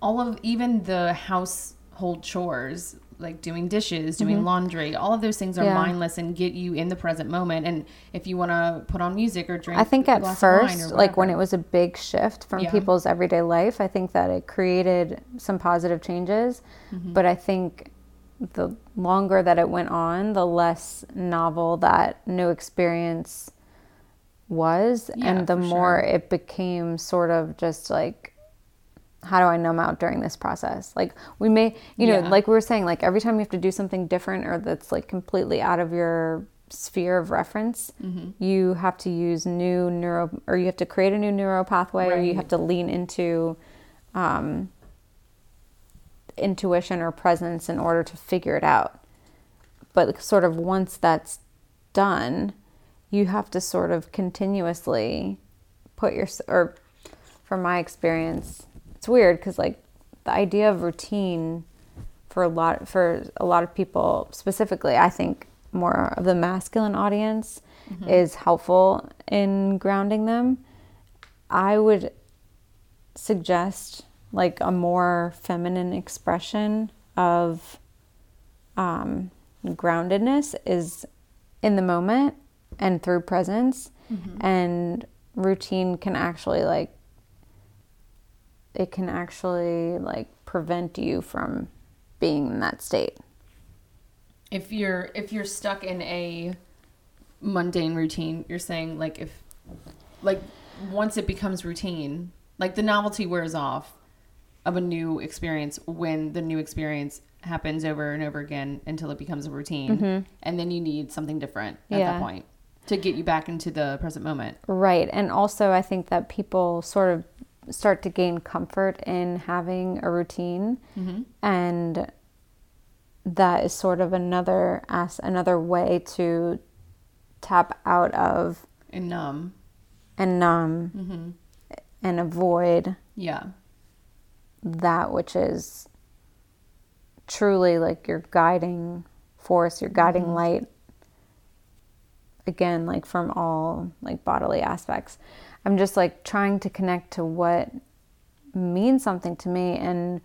all of even the household chores like doing dishes doing laundry all of those things are Yeah. mindless and get you in the present moment and if you want to put on music or drink I think at glass of wine or first, like when it was a big shift from Yeah. people's everyday life, I think that it created some positive changes. Mm-hmm. But I think the longer that it went on, the less novel that new experience was. Yeah, and the more sure. it became sort of just like, how do I numb out during this process? Like we may, you know, Yeah. like we were saying, like every time you have to do something different or that's like completely out of your sphere of reference, Mm-hmm. you have to use new neuro, or you have to create a new neuro pathway, or you have to lean into um, intuition or presence in order to figure it out. But sort of once that's done, you have to sort of continuously put your, or from my experience, it's weird because like the idea of routine for a lot for a lot of people specifically i think more of the masculine audience is helpful in grounding them. I would suggest like a more feminine expression of um, groundedness is in the moment and through presence. And routine can actually like it can actually like prevent you from being in that state if you're if you're stuck in a mundane routine you're saying like if like once it becomes routine like the novelty wears off of a new experience when the new experience happens over and over again until it becomes a routine mm-hmm. and then you need something different at Yeah. that point to get you back into the present moment Right. And also, I think that people sort of start to gain comfort in having a routine. Mm-hmm. And that is sort of another as another way to tap out of and numb and numb mm-hmm. and avoid yeah that which is truly like your guiding force, your guiding mm-hmm. light. Again, like from all like bodily aspects. I'm just like trying to connect to what means something to me and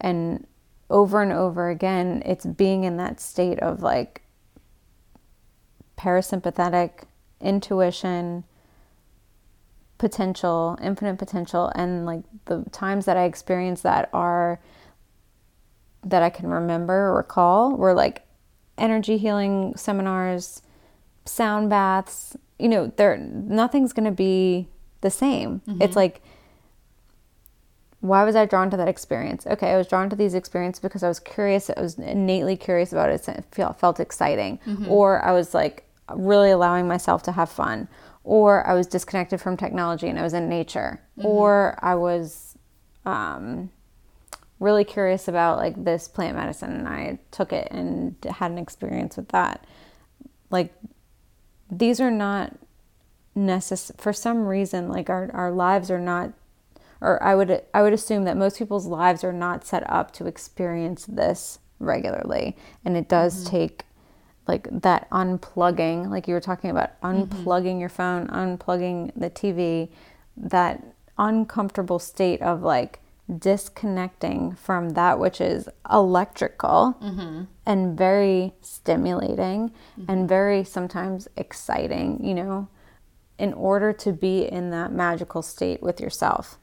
and over and over again it's being in that state of like parasympathetic intuition potential, infinite potential, and like the times that I experience that are that I can remember recall were like energy healing seminars, sound baths. You know, there nothing's gonna be the same. It's mm-hmm. like why was I drawn to that experience? Okay, I was drawn to these experiences because I was curious. I was innately curious about it. It felt, felt exciting. Mm-hmm. Or I was like really allowing myself to have fun. Or I was disconnected from technology and I was in nature. Mm-hmm. Or I was um, really curious about like this plant medicine and I took it and had an experience with that. Like these are not necessary for some reason like our, our lives are not or I would I would assume that most people's lives are not set up to experience this regularly. And it does mm-hmm. take like that unplugging like you were talking about mm-hmm. unplugging your phone unplugging the TV that uncomfortable state of like disconnecting from that which is electrical mm-hmm. and very stimulating mm-hmm. and very sometimes exciting you know in order to be in that magical state with yourself.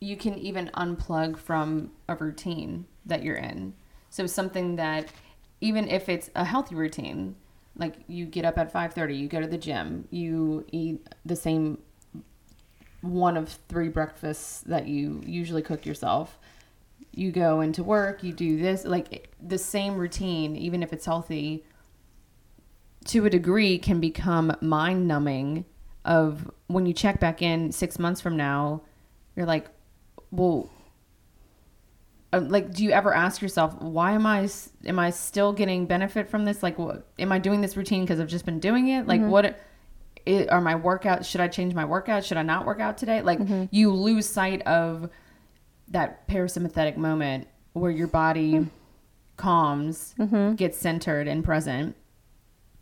You can even unplug from a routine that you're in. So something that even if it's a healthy routine, like you get up at 5:30, you go to the gym, you eat the same one of three breakfasts that you usually cook yourself. You go into work, you do this, like the same routine even if it's healthy to a degree can become mind numbing of when you check back in 6 months from now, you're like well uh, like do you ever ask yourself why am i am i still getting benefit from this? Like what am i doing this routine because i've just been doing it? Like what i are my workouts should i change my workout? Should i not work out today? Like mm-hmm. you lose sight of that parasympathetic moment where your body calms mm-hmm. gets centered and present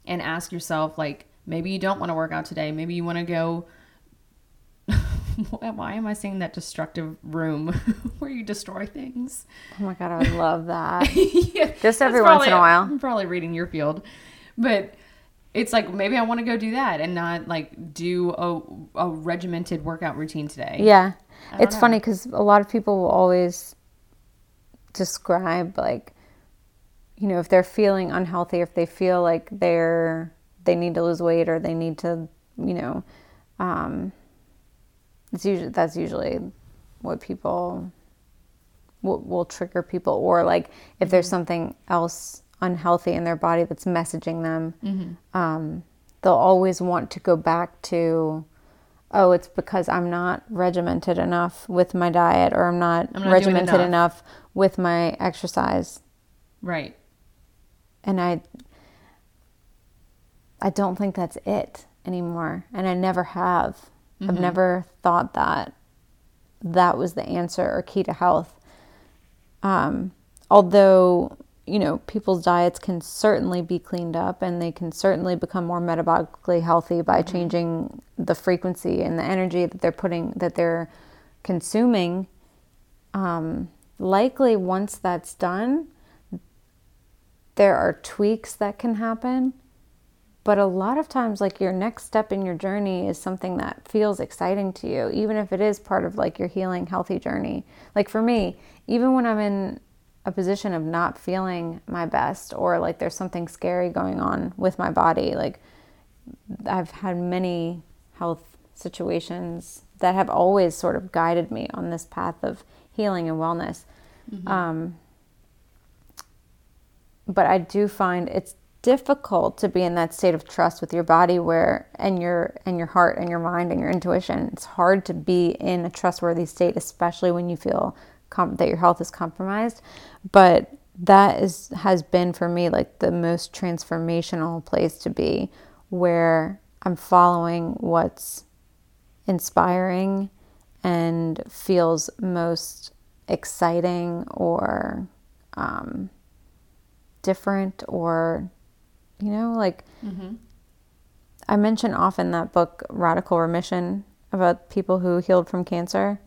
and ask yourself like maybe you don't want to work out today. Maybe you want to go why am I saying that destructive room where you destroy things? oh my god i would love that. Yeah, Just every once in a while. I'm probably reading your field, but it's like maybe I want to go do that and not like do a, a regimented workout routine today. yeah it's know. funny because a lot of people will always describe like you know if they're feeling unhealthy if they feel like they're they need to lose weight or they need to you know um it's usually that's usually what people will, will trigger people or like if there's something else unhealthy in their body that's messaging them. Um, they'll always want to go back to, oh, it's because I'm not regimented enough with my diet or I'm not, I'm not regimented enough. enough with my exercise. Right. And I, I don't think that's it anymore. And I never have. I've never thought that that was the answer or key to health. Um, although, you know, people's diets can certainly be cleaned up and they can certainly become more metabolically healthy by changing the frequency and the energy that they're putting, that they're consuming. Um, likely, once that's done, there are tweaks that can happen. But a lot of times, like your next step in your journey is something that feels exciting to you, even if it is part of like your healing, healthy journey. Like for me, even when I'm in a position of not feeling my best or like there's something scary going on with my body, like I've had many health situations that have always sort of guided me on this path of healing and wellness. Um, but I do find it's difficult to be in that state of trust with your body where and your and your heart and your mind and your intuition. It's hard to be in a trustworthy state especially when you feel com- that your health is compromised. But that is has been for me like the most transformational place to be where I'm following what's inspiring and feels most exciting or um, different or you know like i mention often that book radical remission about people who healed from cancer.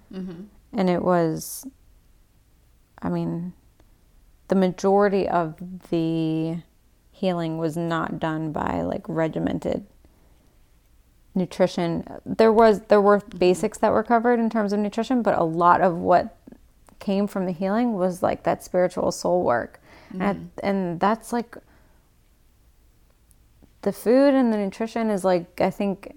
And it was i mean the majority of the healing was not done by like regimented nutrition. There was there were basics that were covered in terms of nutrition but a lot of what came from the healing was like that spiritual soul work. Mm-hmm. And, and that's like the food and the nutrition is like i think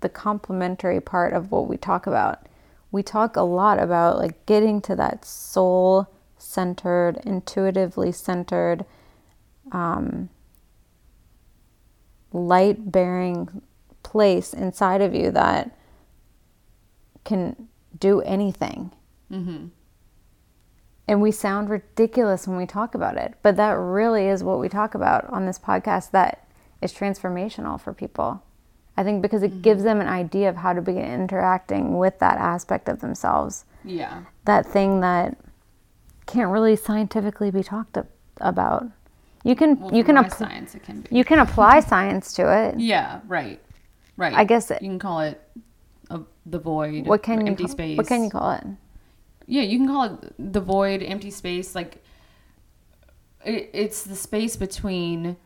the complementary part of what we talk about. We talk a lot about like getting to that soul centered intuitively centered um, light bearing place inside of you that can do anything. And we sound ridiculous when we talk about it but that really is what we talk about on this podcast that is transformational for people. I think because it gives them an idea of how to begin interacting with that aspect of themselves. Yeah. that thing that can't really scientifically be talked ab- about you can Well, you can my appl- science it can be. you can apply science to it Yeah, right. Right. I guess it- you can call it a, the void. what can you empty call, space? what can you call it Yeah, you can call it the void, empty space. Like it, it's the space between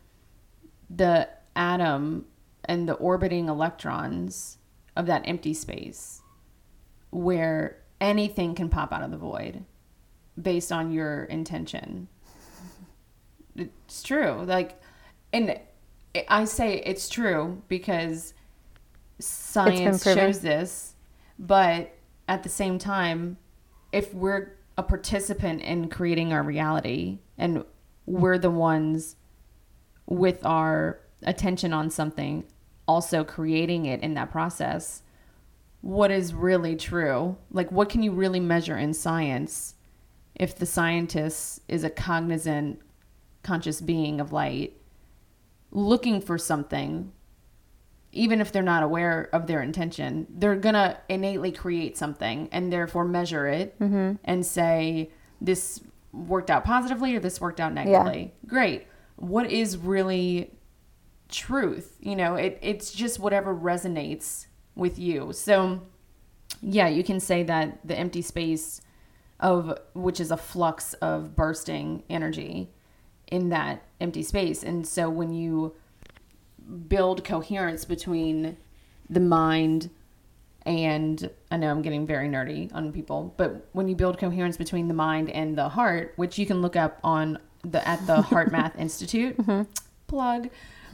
the atom and the orbiting electrons of that empty space, where anything can pop out of the void, based on your intention. It's true. Like, and I say it's true because science shows this, but at the same time, if we're a participant in creating our reality and we're the ones with our attention on something also creating it in that process what is really true like what can you really measure in science if the scientist is a cognizant conscious being of light looking for something even if they're not aware of their intention, they're gonna innately create something and therefore measure it mm-hmm. and say this worked out positively or this worked out negatively. Great. What is really truth? You know, it, it's just whatever resonates with you. So, yeah, you can say that the empty space of which is a flux of bursting energy in that empty space. And so when you build coherence between the mind and I know I'm getting very nerdy on people, but when you build coherence between the mind and the heart, which you can look up on the at the Heart Math Institute, plug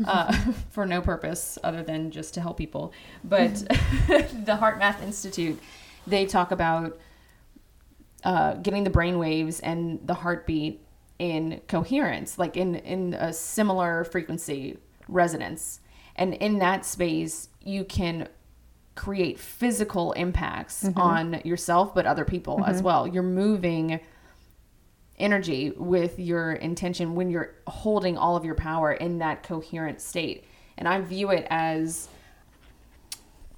uh, for no purpose other than just to help people. But the Heart Math Institute, they talk about uh, getting the brain waves and the heartbeat in coherence, like in in a similar frequency resonance. And in that space, you can create physical impacts on yourself but other people as well. You're moving energy with your intention when you're holding all of your power in that coherent state. And I view it as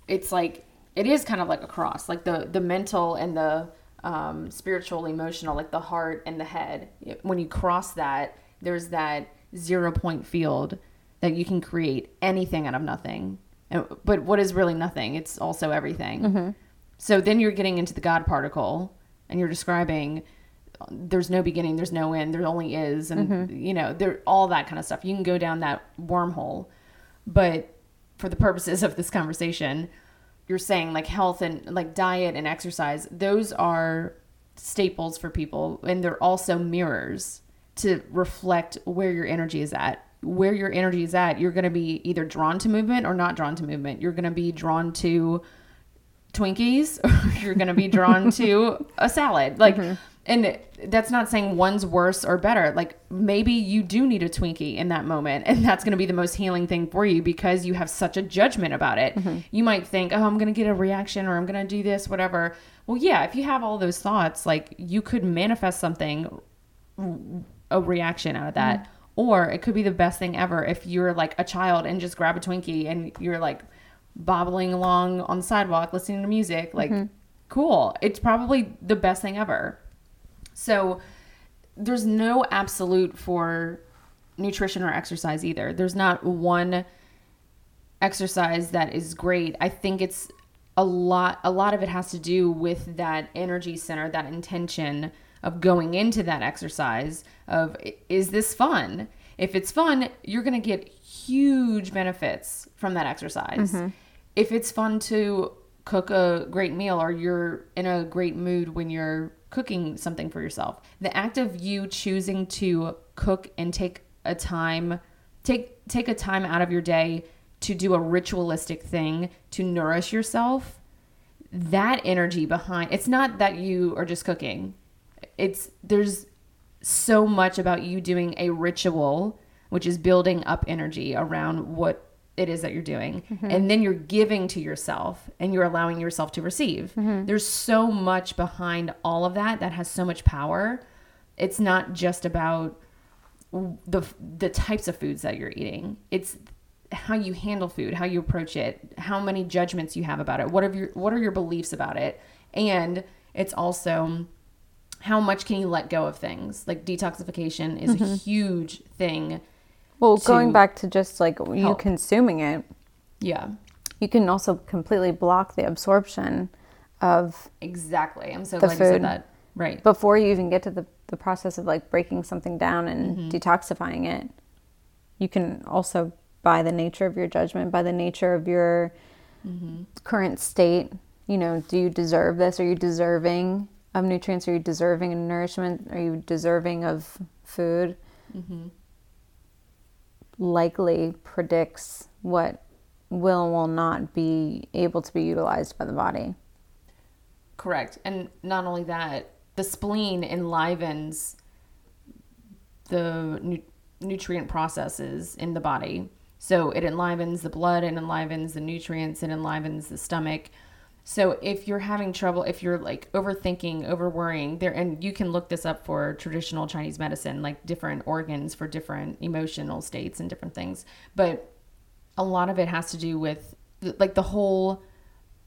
it's like it is kind of like a cross, like the the mental and the um, spiritual, emotional, like the heart and the head. When you cross that, there's that zero point field that you can create anything out of nothing. And, but what is really nothing? It's also everything. So then you're getting into the God particle, and you're describing there's no beginning, there's no end, there only is, and you know, there all that kind of stuff. You can go down that wormhole, but for the purposes of this conversation, you're saying like health and like diet and exercise, those are staples for people, and they're also mirrors to reflect where your energy is at. Where your energy is at, you're going to be either drawn to movement or not drawn to movement. You're going to be drawn to Twinkies or you're going to be drawn to a salad. Like, mm-hmm. and that's not saying one's worse or better. Like, maybe you do need a Twinkie in that moment, and that's going to be the most healing thing for you because you have such a judgment about it. Mm-hmm. You might think, oh, I'm going to get a reaction or I'm going to do this, whatever. Well, yeah, if you have all those thoughts, like, you could manifest something, a reaction out of that. Mm-hmm. Or it could be the best thing ever if you're like a child and just grab a Twinkie and you're like bobbling along on the sidewalk listening to music. Like, mm-hmm. cool. It's probably the best thing ever. So, there's no absolute for nutrition or exercise either. There's not one exercise that is great. I think it's a lot a lot of it has to do with that energy center, that intention of going into that exercise of is this fun? If it's fun, you're going to get huge benefits from that exercise. Mm-hmm. If it's fun to cook a great meal or you're in a great mood when you're cooking something for yourself, the act of you choosing to cook and take a time take take a time out of your day to do a ritualistic thing to nourish yourself that energy behind it's not that you are just cooking. It's there's so much about you doing a ritual which is building up energy around what it is that you're doing mm-hmm. and then you're giving to yourself and you're allowing yourself to receive mm-hmm. there's so much behind all of that that has so much power it's not just about the the types of foods that you're eating. It's how you handle food, how you approach it, how many judgments you have about it. What are your what are your beliefs about it? And it's also how much can you let go of things? Like detoxification is a mm-hmm. huge thing. Well, going back to just like you help. consuming it, Yeah. you can also completely block the absorption of Exactly. I'm so glad you said that. Right. before you even get to the, the process of like breaking something down and mm-hmm. detoxifying it. You can also, by the nature of your judgment, by the nature of your mm-hmm. current state, you know, do you deserve this? Are you deserving of nutrients? Are you deserving of nourishment? Are you deserving of food? Mm-hmm. Likely predicts what will will not be able to be utilized by the body. Correct. And not only that, the spleen enlivens the nu- nutrient processes in the body. So it enlivens the blood, it enlivens the nutrients, it enlivens the stomach. So if you're having trouble, if you're like overthinking, over worrying, there, and you can look this up for traditional Chinese medicine, like different organs for different emotional states and different things. But a lot of it has to do with like the whole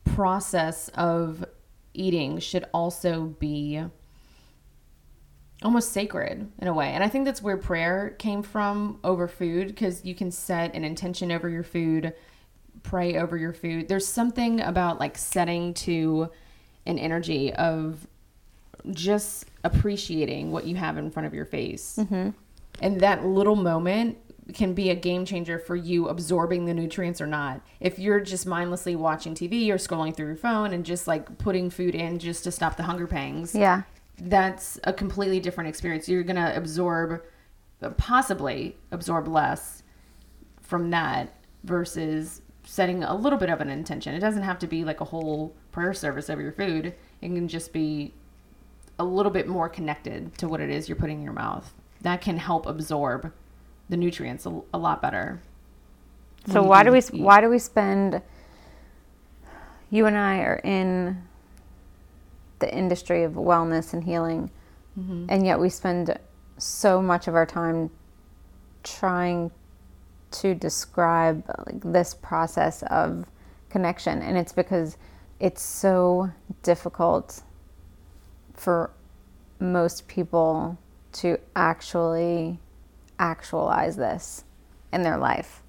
process of eating should also be almost sacred in a way. And I think that's where prayer came from over food because you can set an intention over your food, pray over your food. There's something about like setting to an energy of just appreciating what you have in front of your face. Mm-hmm. And that little moment can be a game changer for you absorbing the nutrients or not. If you're just mindlessly watching TV or scrolling through your phone and just like putting food in just to stop the hunger pangs, Yeah. that's a completely different experience. You're going to absorb, possibly absorb less from that versus setting a little bit of an intention. It doesn't have to be like a whole prayer service over your food, it can just be a little bit more connected to what it is you're putting in your mouth that can help absorb the nutrients a, a lot better. So why do we eat. why do we spend you and I are in the industry of wellness and healing Mm-hmm. and yet we spend so much of our time trying to describe like this process of connection and it's because it's so difficult for most people to actually actualize this in their life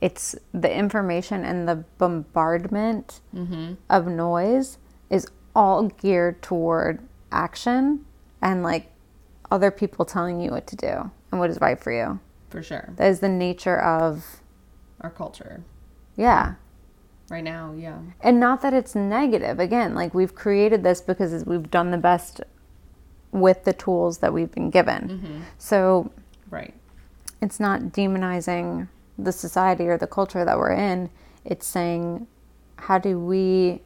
it's the information and the bombardment mm-hmm. of noise is all geared toward action and like other people telling you what to do and what is right for you. For sure. That is the nature of, Our culture yeah. right now, yeah. And not that it's negative. Again, like we've created this because we've done the best with the tools that we've been given. Mm-hmm. So Right. it's not demonizing the society or the culture that we're in. It's saying, how do we,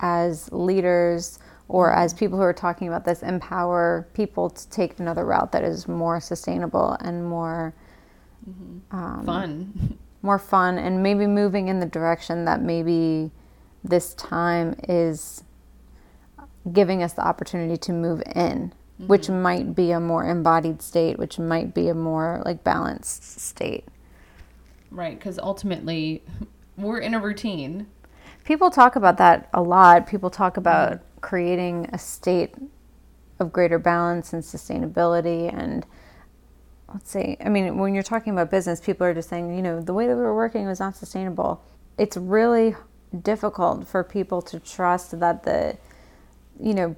as leaders or as people who are talking about this, empower people to take another route that is more sustainable and more mm-hmm. Um, Fun. more fun and maybe moving in the direction that maybe this time is giving us the opportunity to move in which mm-hmm. might be a more embodied state which might be a more like balanced state right. Because ultimately, we're in a routine. people talk about that a lot people talk about mm-hmm. Creating a state of greater balance and sustainability and let's see i mean when you're talking about business people are just saying you know the way that we were working was not sustainable. It's really difficult for people to trust that the you know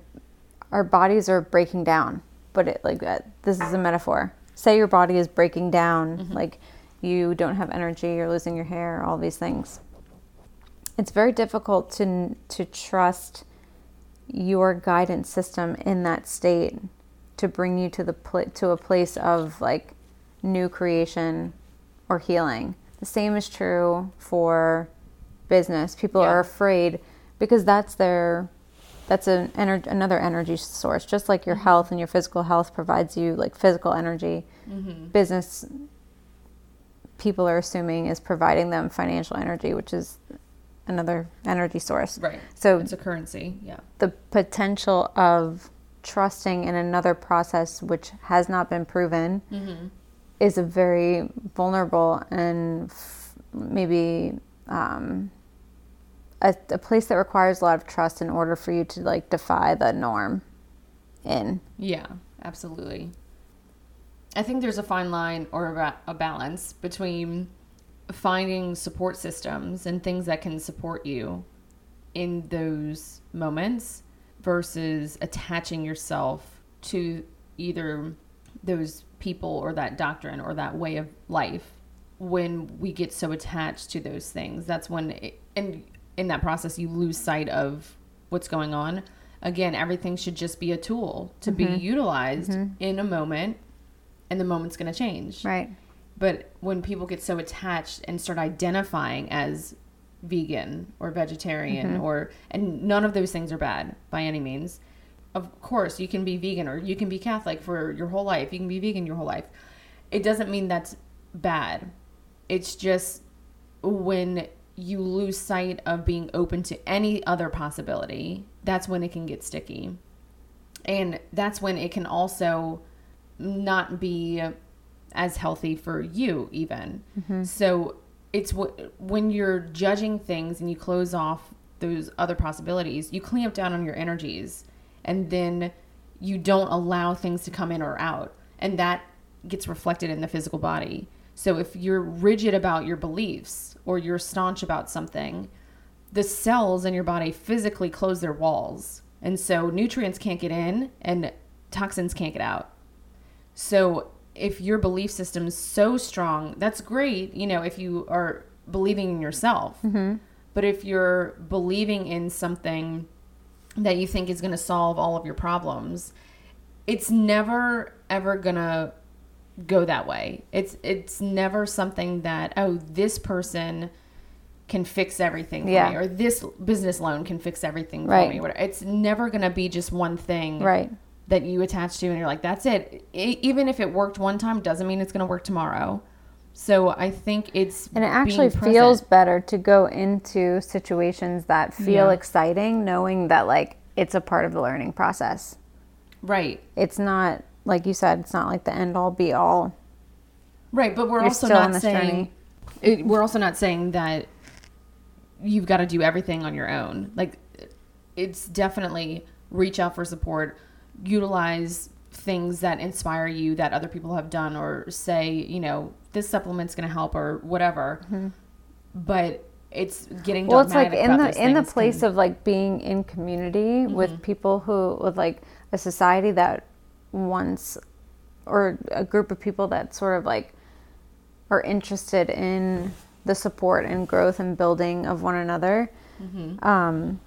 our bodies are breaking down. But it like uh, this is a metaphor. Say your body is breaking down like you don't have energy you're losing your hair all these things. It's very difficult to to trust your guidance system in that state to bring you to the pla- to a place of like new creation or healing. The same is true for business. People are afraid because that's their that's an ener- another energy source. Just like your mm-hmm. health and your physical health provides you like physical energy, mm-hmm. business people are assuming is providing them financial energy, which is another energy source. Right. So It's a currency. Yeah. the potential of trusting in another process which has not been proven is a very vulnerable and f- maybe um, a, a place that requires a lot of trust in order for you to like defy the norm in Yeah, absolutely. I think there's a fine line or a, ba- a balance between finding support systems and things that can support you in those moments versus attaching yourself to either those people or that doctrine or that way of life when we get so attached to those things. That's when it, and in that process you lose sight of what's going on. Again everything should just be a tool to be mm-hmm. utilized mm-hmm. in a moment and the moment's going to change. Right but when people get so attached and start identifying as vegan or vegetarian mm-hmm. or and none of those things are bad by any means. Of course, you can be vegan or you can be Catholic for your whole life. You can be vegan your whole life. It doesn't mean that's bad. It's just when you lose sight of being open to any other possibility, that's when it can get sticky. And that's when it can also not be as healthy for you even. Mm-hmm. So it's what when you're judging things and you close off those other possibilities you clamp down on your energies and then you don't allow things to come in or out. And that gets reflected in the physical body. So if you're rigid about your beliefs or you're staunch about something the cells in your body physically close their walls. And so nutrients can't get in and toxins can't get out. So if your belief system's so strong, that's great, you know, if you are believing in yourself. Mm-hmm. But if you're believing in something that you think is going to solve all of your problems, it's never ever going to go that way. It's it's never something that oh, this person can fix everything for Yeah. me or this business loan can fix everything for me. It's never going to be just one thing right that you attach to and you're like that's it E- even if it worked one time doesn't mean it's going to work tomorrow so i think it's And it actually feels better to go into situations that feel Yeah. exciting, knowing that like it's a part of the learning process. right It's not like you said, it's not like the end all be all. right but we're You're also not saying it, we're also not saying that you've got to do everything on your own like it's definitely reach out for support utilize things that inspire you that other people have done or say you know this supplement's going to help or whatever but it's getting Mm-hmm. Well, it's like in the in the place can- of like being in community with people who with like a society that wants or a group of people that sort of like are interested in the support and growth and building of one another. Um,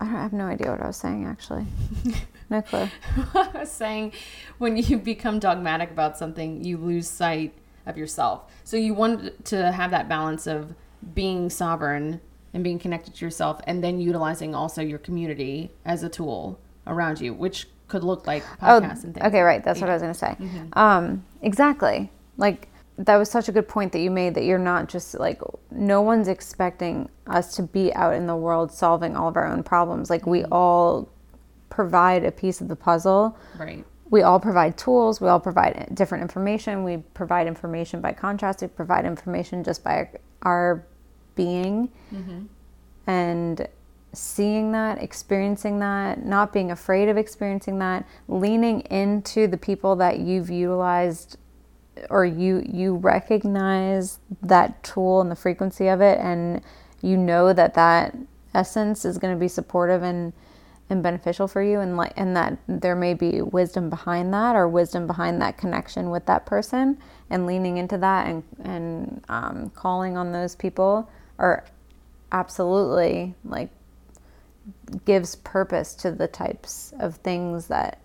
I, don't, I have no idea what I was saying actually. no clue. I was saying when you become dogmatic about something, you lose sight of yourself. So you want to have that balance of being sovereign and being connected to yourself and then utilizing also your community as a tool around you, which could look like podcasts and things. Oh, Okay, right. That's what I was going to say. Um, exactly. Like that was such a good point that you made that you're not just like no one's expecting us to be out in the world solving all of our own problems. Like we all provide a piece of the puzzle. Right. We all provide tools. We all provide different information. We provide information by contrast. We provide information just by our being. Mm-hmm. And seeing that, experiencing that, not being afraid of experiencing that, leaning into the people that you've utilized or you you recognize that tool and the frequency of it and you know that that essence is going to be supportive and and beneficial for you and like and that there may be wisdom behind that or wisdom behind that connection with that person and leaning into that and and um, calling on those people are absolutely like gives purpose to the types of things that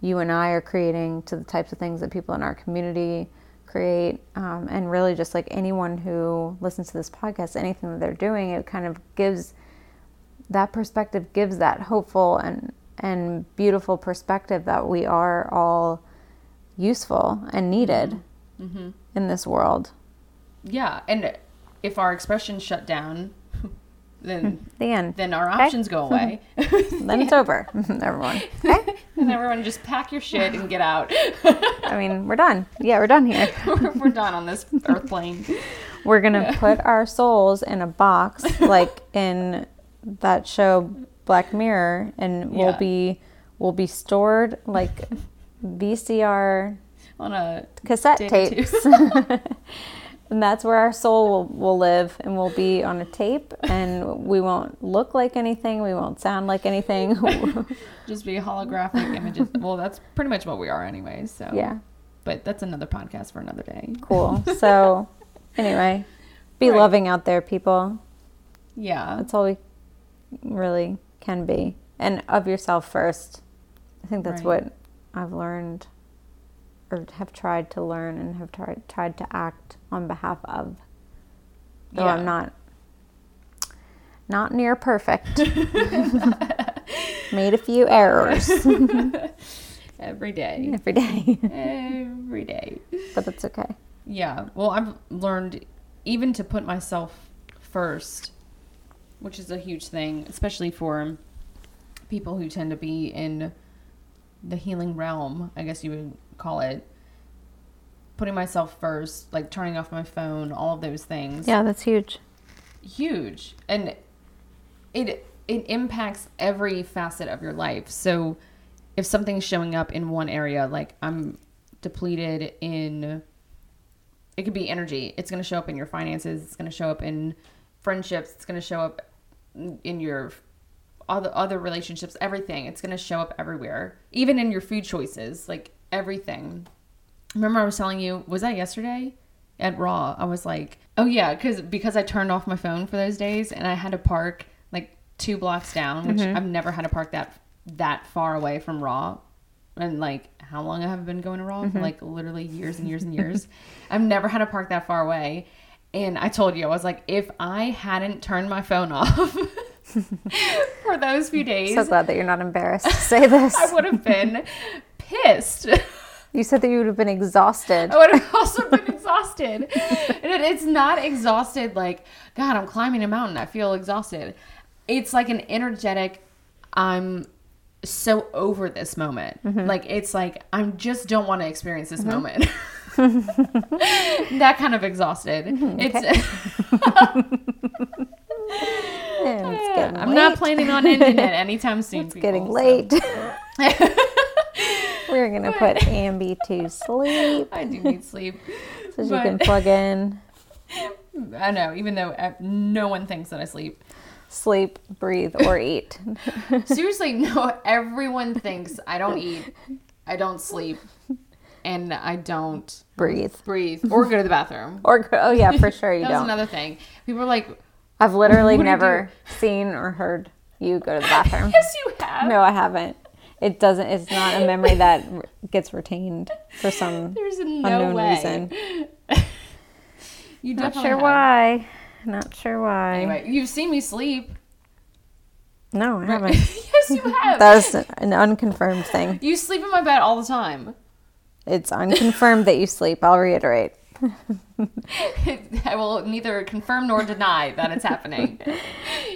you and I are creating, to the types of things that people in our community create, um, and really just like anyone who listens to this podcast, anything that they're doing, it kind of gives that perspective, gives that hopeful and and beautiful perspective that we are all useful and needed mm-hmm. Mm-hmm. in this world. Yeah. And if our expressions shut down, then The end. then our options go away. then it's over, everyone. Okay? and everyone just pack your shit and get out. I mean, we're done. Yeah, we're done here. We're done on this earth plane. We're gonna put our souls in a box, like in that show Black Mirror, and we'll be we'll be stored like VCR On a cassette tapes. and that's where our soul will, will live and we'll be on a tape and we won't look like anything we won't sound like anything just be holographic images. Well, that's pretty much what we are, anyway So yeah but that's another podcast for another day. cool so anyway be Right. loving out there people Yeah, That's all we really can be. And of yourself first. I think that's Right. what I've learned or have tried to learn and have tried tried to act on behalf of. Though Yeah. I'm not not near perfect. Made a few errors every day, every day. every day. but that's okay. Yeah. Well, I've learned even to put myself first, which is a huge thing, especially for people who tend to be in the healing realm, I guess you would call it. Putting myself first, like turning off my phone, all of those things. Yeah, that's huge. huge and it it impacts every facet of your life so if something's showing up in one area like i'm depleted in it could be energy it's going to show up in your finances it's going to show up in friendships it's going to show up in your other other relationships everything it's going to show up everywhere. Even in your food choices like everything. Remember i was telling you was that yesterday? At raw i was like oh yeah because because i turned off my phone for those days and i had to park like two blocks down which mm-hmm. i've never had to park that that far away from raw. And like how long I have been going to raw? For like literally years and years and years. I've never had to park that far away and i told you i was like if i hadn't turned my phone off for those few days, So glad that you're not embarrassed to say this. I would have been pissed. You said that you would have been exhausted. I would have also been exhausted. And it- it's not exhausted like, God, I'm climbing a mountain. I feel exhausted. It's like an energetic, I'm so over this moment. Mm-hmm. Like, it's like, I just don't want to experience this mm-hmm. moment. that kind of exhausted. It's. And it's getting I'm not planning on ending it anytime soon. It's getting people, late. We're gonna put Ambi to sleep I do need sleep. so she But- can plug in, I know, even though uh, no one thinks that I sleep. sleep, breathe, or eat. Seriously, no, everyone thinks I don't eat, I don't sleep, and I don't breathe. breathe or go to the bathroom. Or go- oh yeah, for sure you That don't. That's another thing. People are like, I've literally What do you never seen or heard you go to the bathroom. yes, you have. No, I haven't. It doesn't. It's not a memory that gets retained for some There's no unknown way. reason. You Not sure have. why. Not sure why. Anyway, you've seen me sleep. No, I haven't. yes, you have. that was an unconfirmed thing. you sleep in my bed all the time. It's unconfirmed that you sleep. I'll reiterate. I will neither confirm nor deny that it's happening,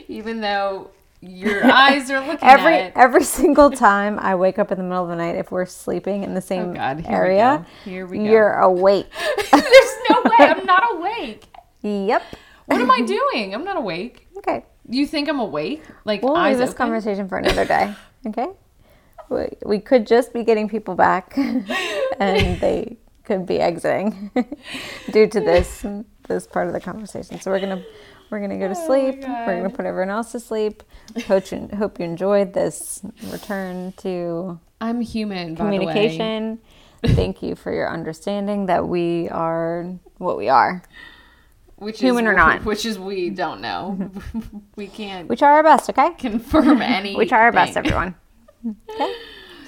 even though your eyes are looking Every at it. every single time I wake up in the middle of the night, if we're sleeping in the oh, same Oh God, here we area, go. Here we go. you're awake. There's no way. I'm not awake. yep. What am I doing? I'm not awake. Okay. You think I'm awake? Like We'll eyes leave this open? conversation for another day. Okay. We, we could just be getting people back, and they could be exiting due to this this part of the conversation. So we're gonna we're gonna go to oh sleep. we're gonna put everyone else to sleep. Hope you, hope you enjoyed this return to I'm human. By The way. communication. Thank you for your understanding that we are what we are. Which Human is, or not. Which is we don't know. we can't We try our best, okay? confirm any. We try our best, everyone. Okay.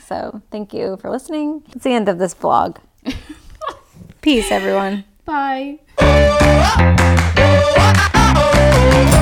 So thank you for listening. It's the end of this vlog. Peace, everyone. Bye. oh, oh, oh, oh.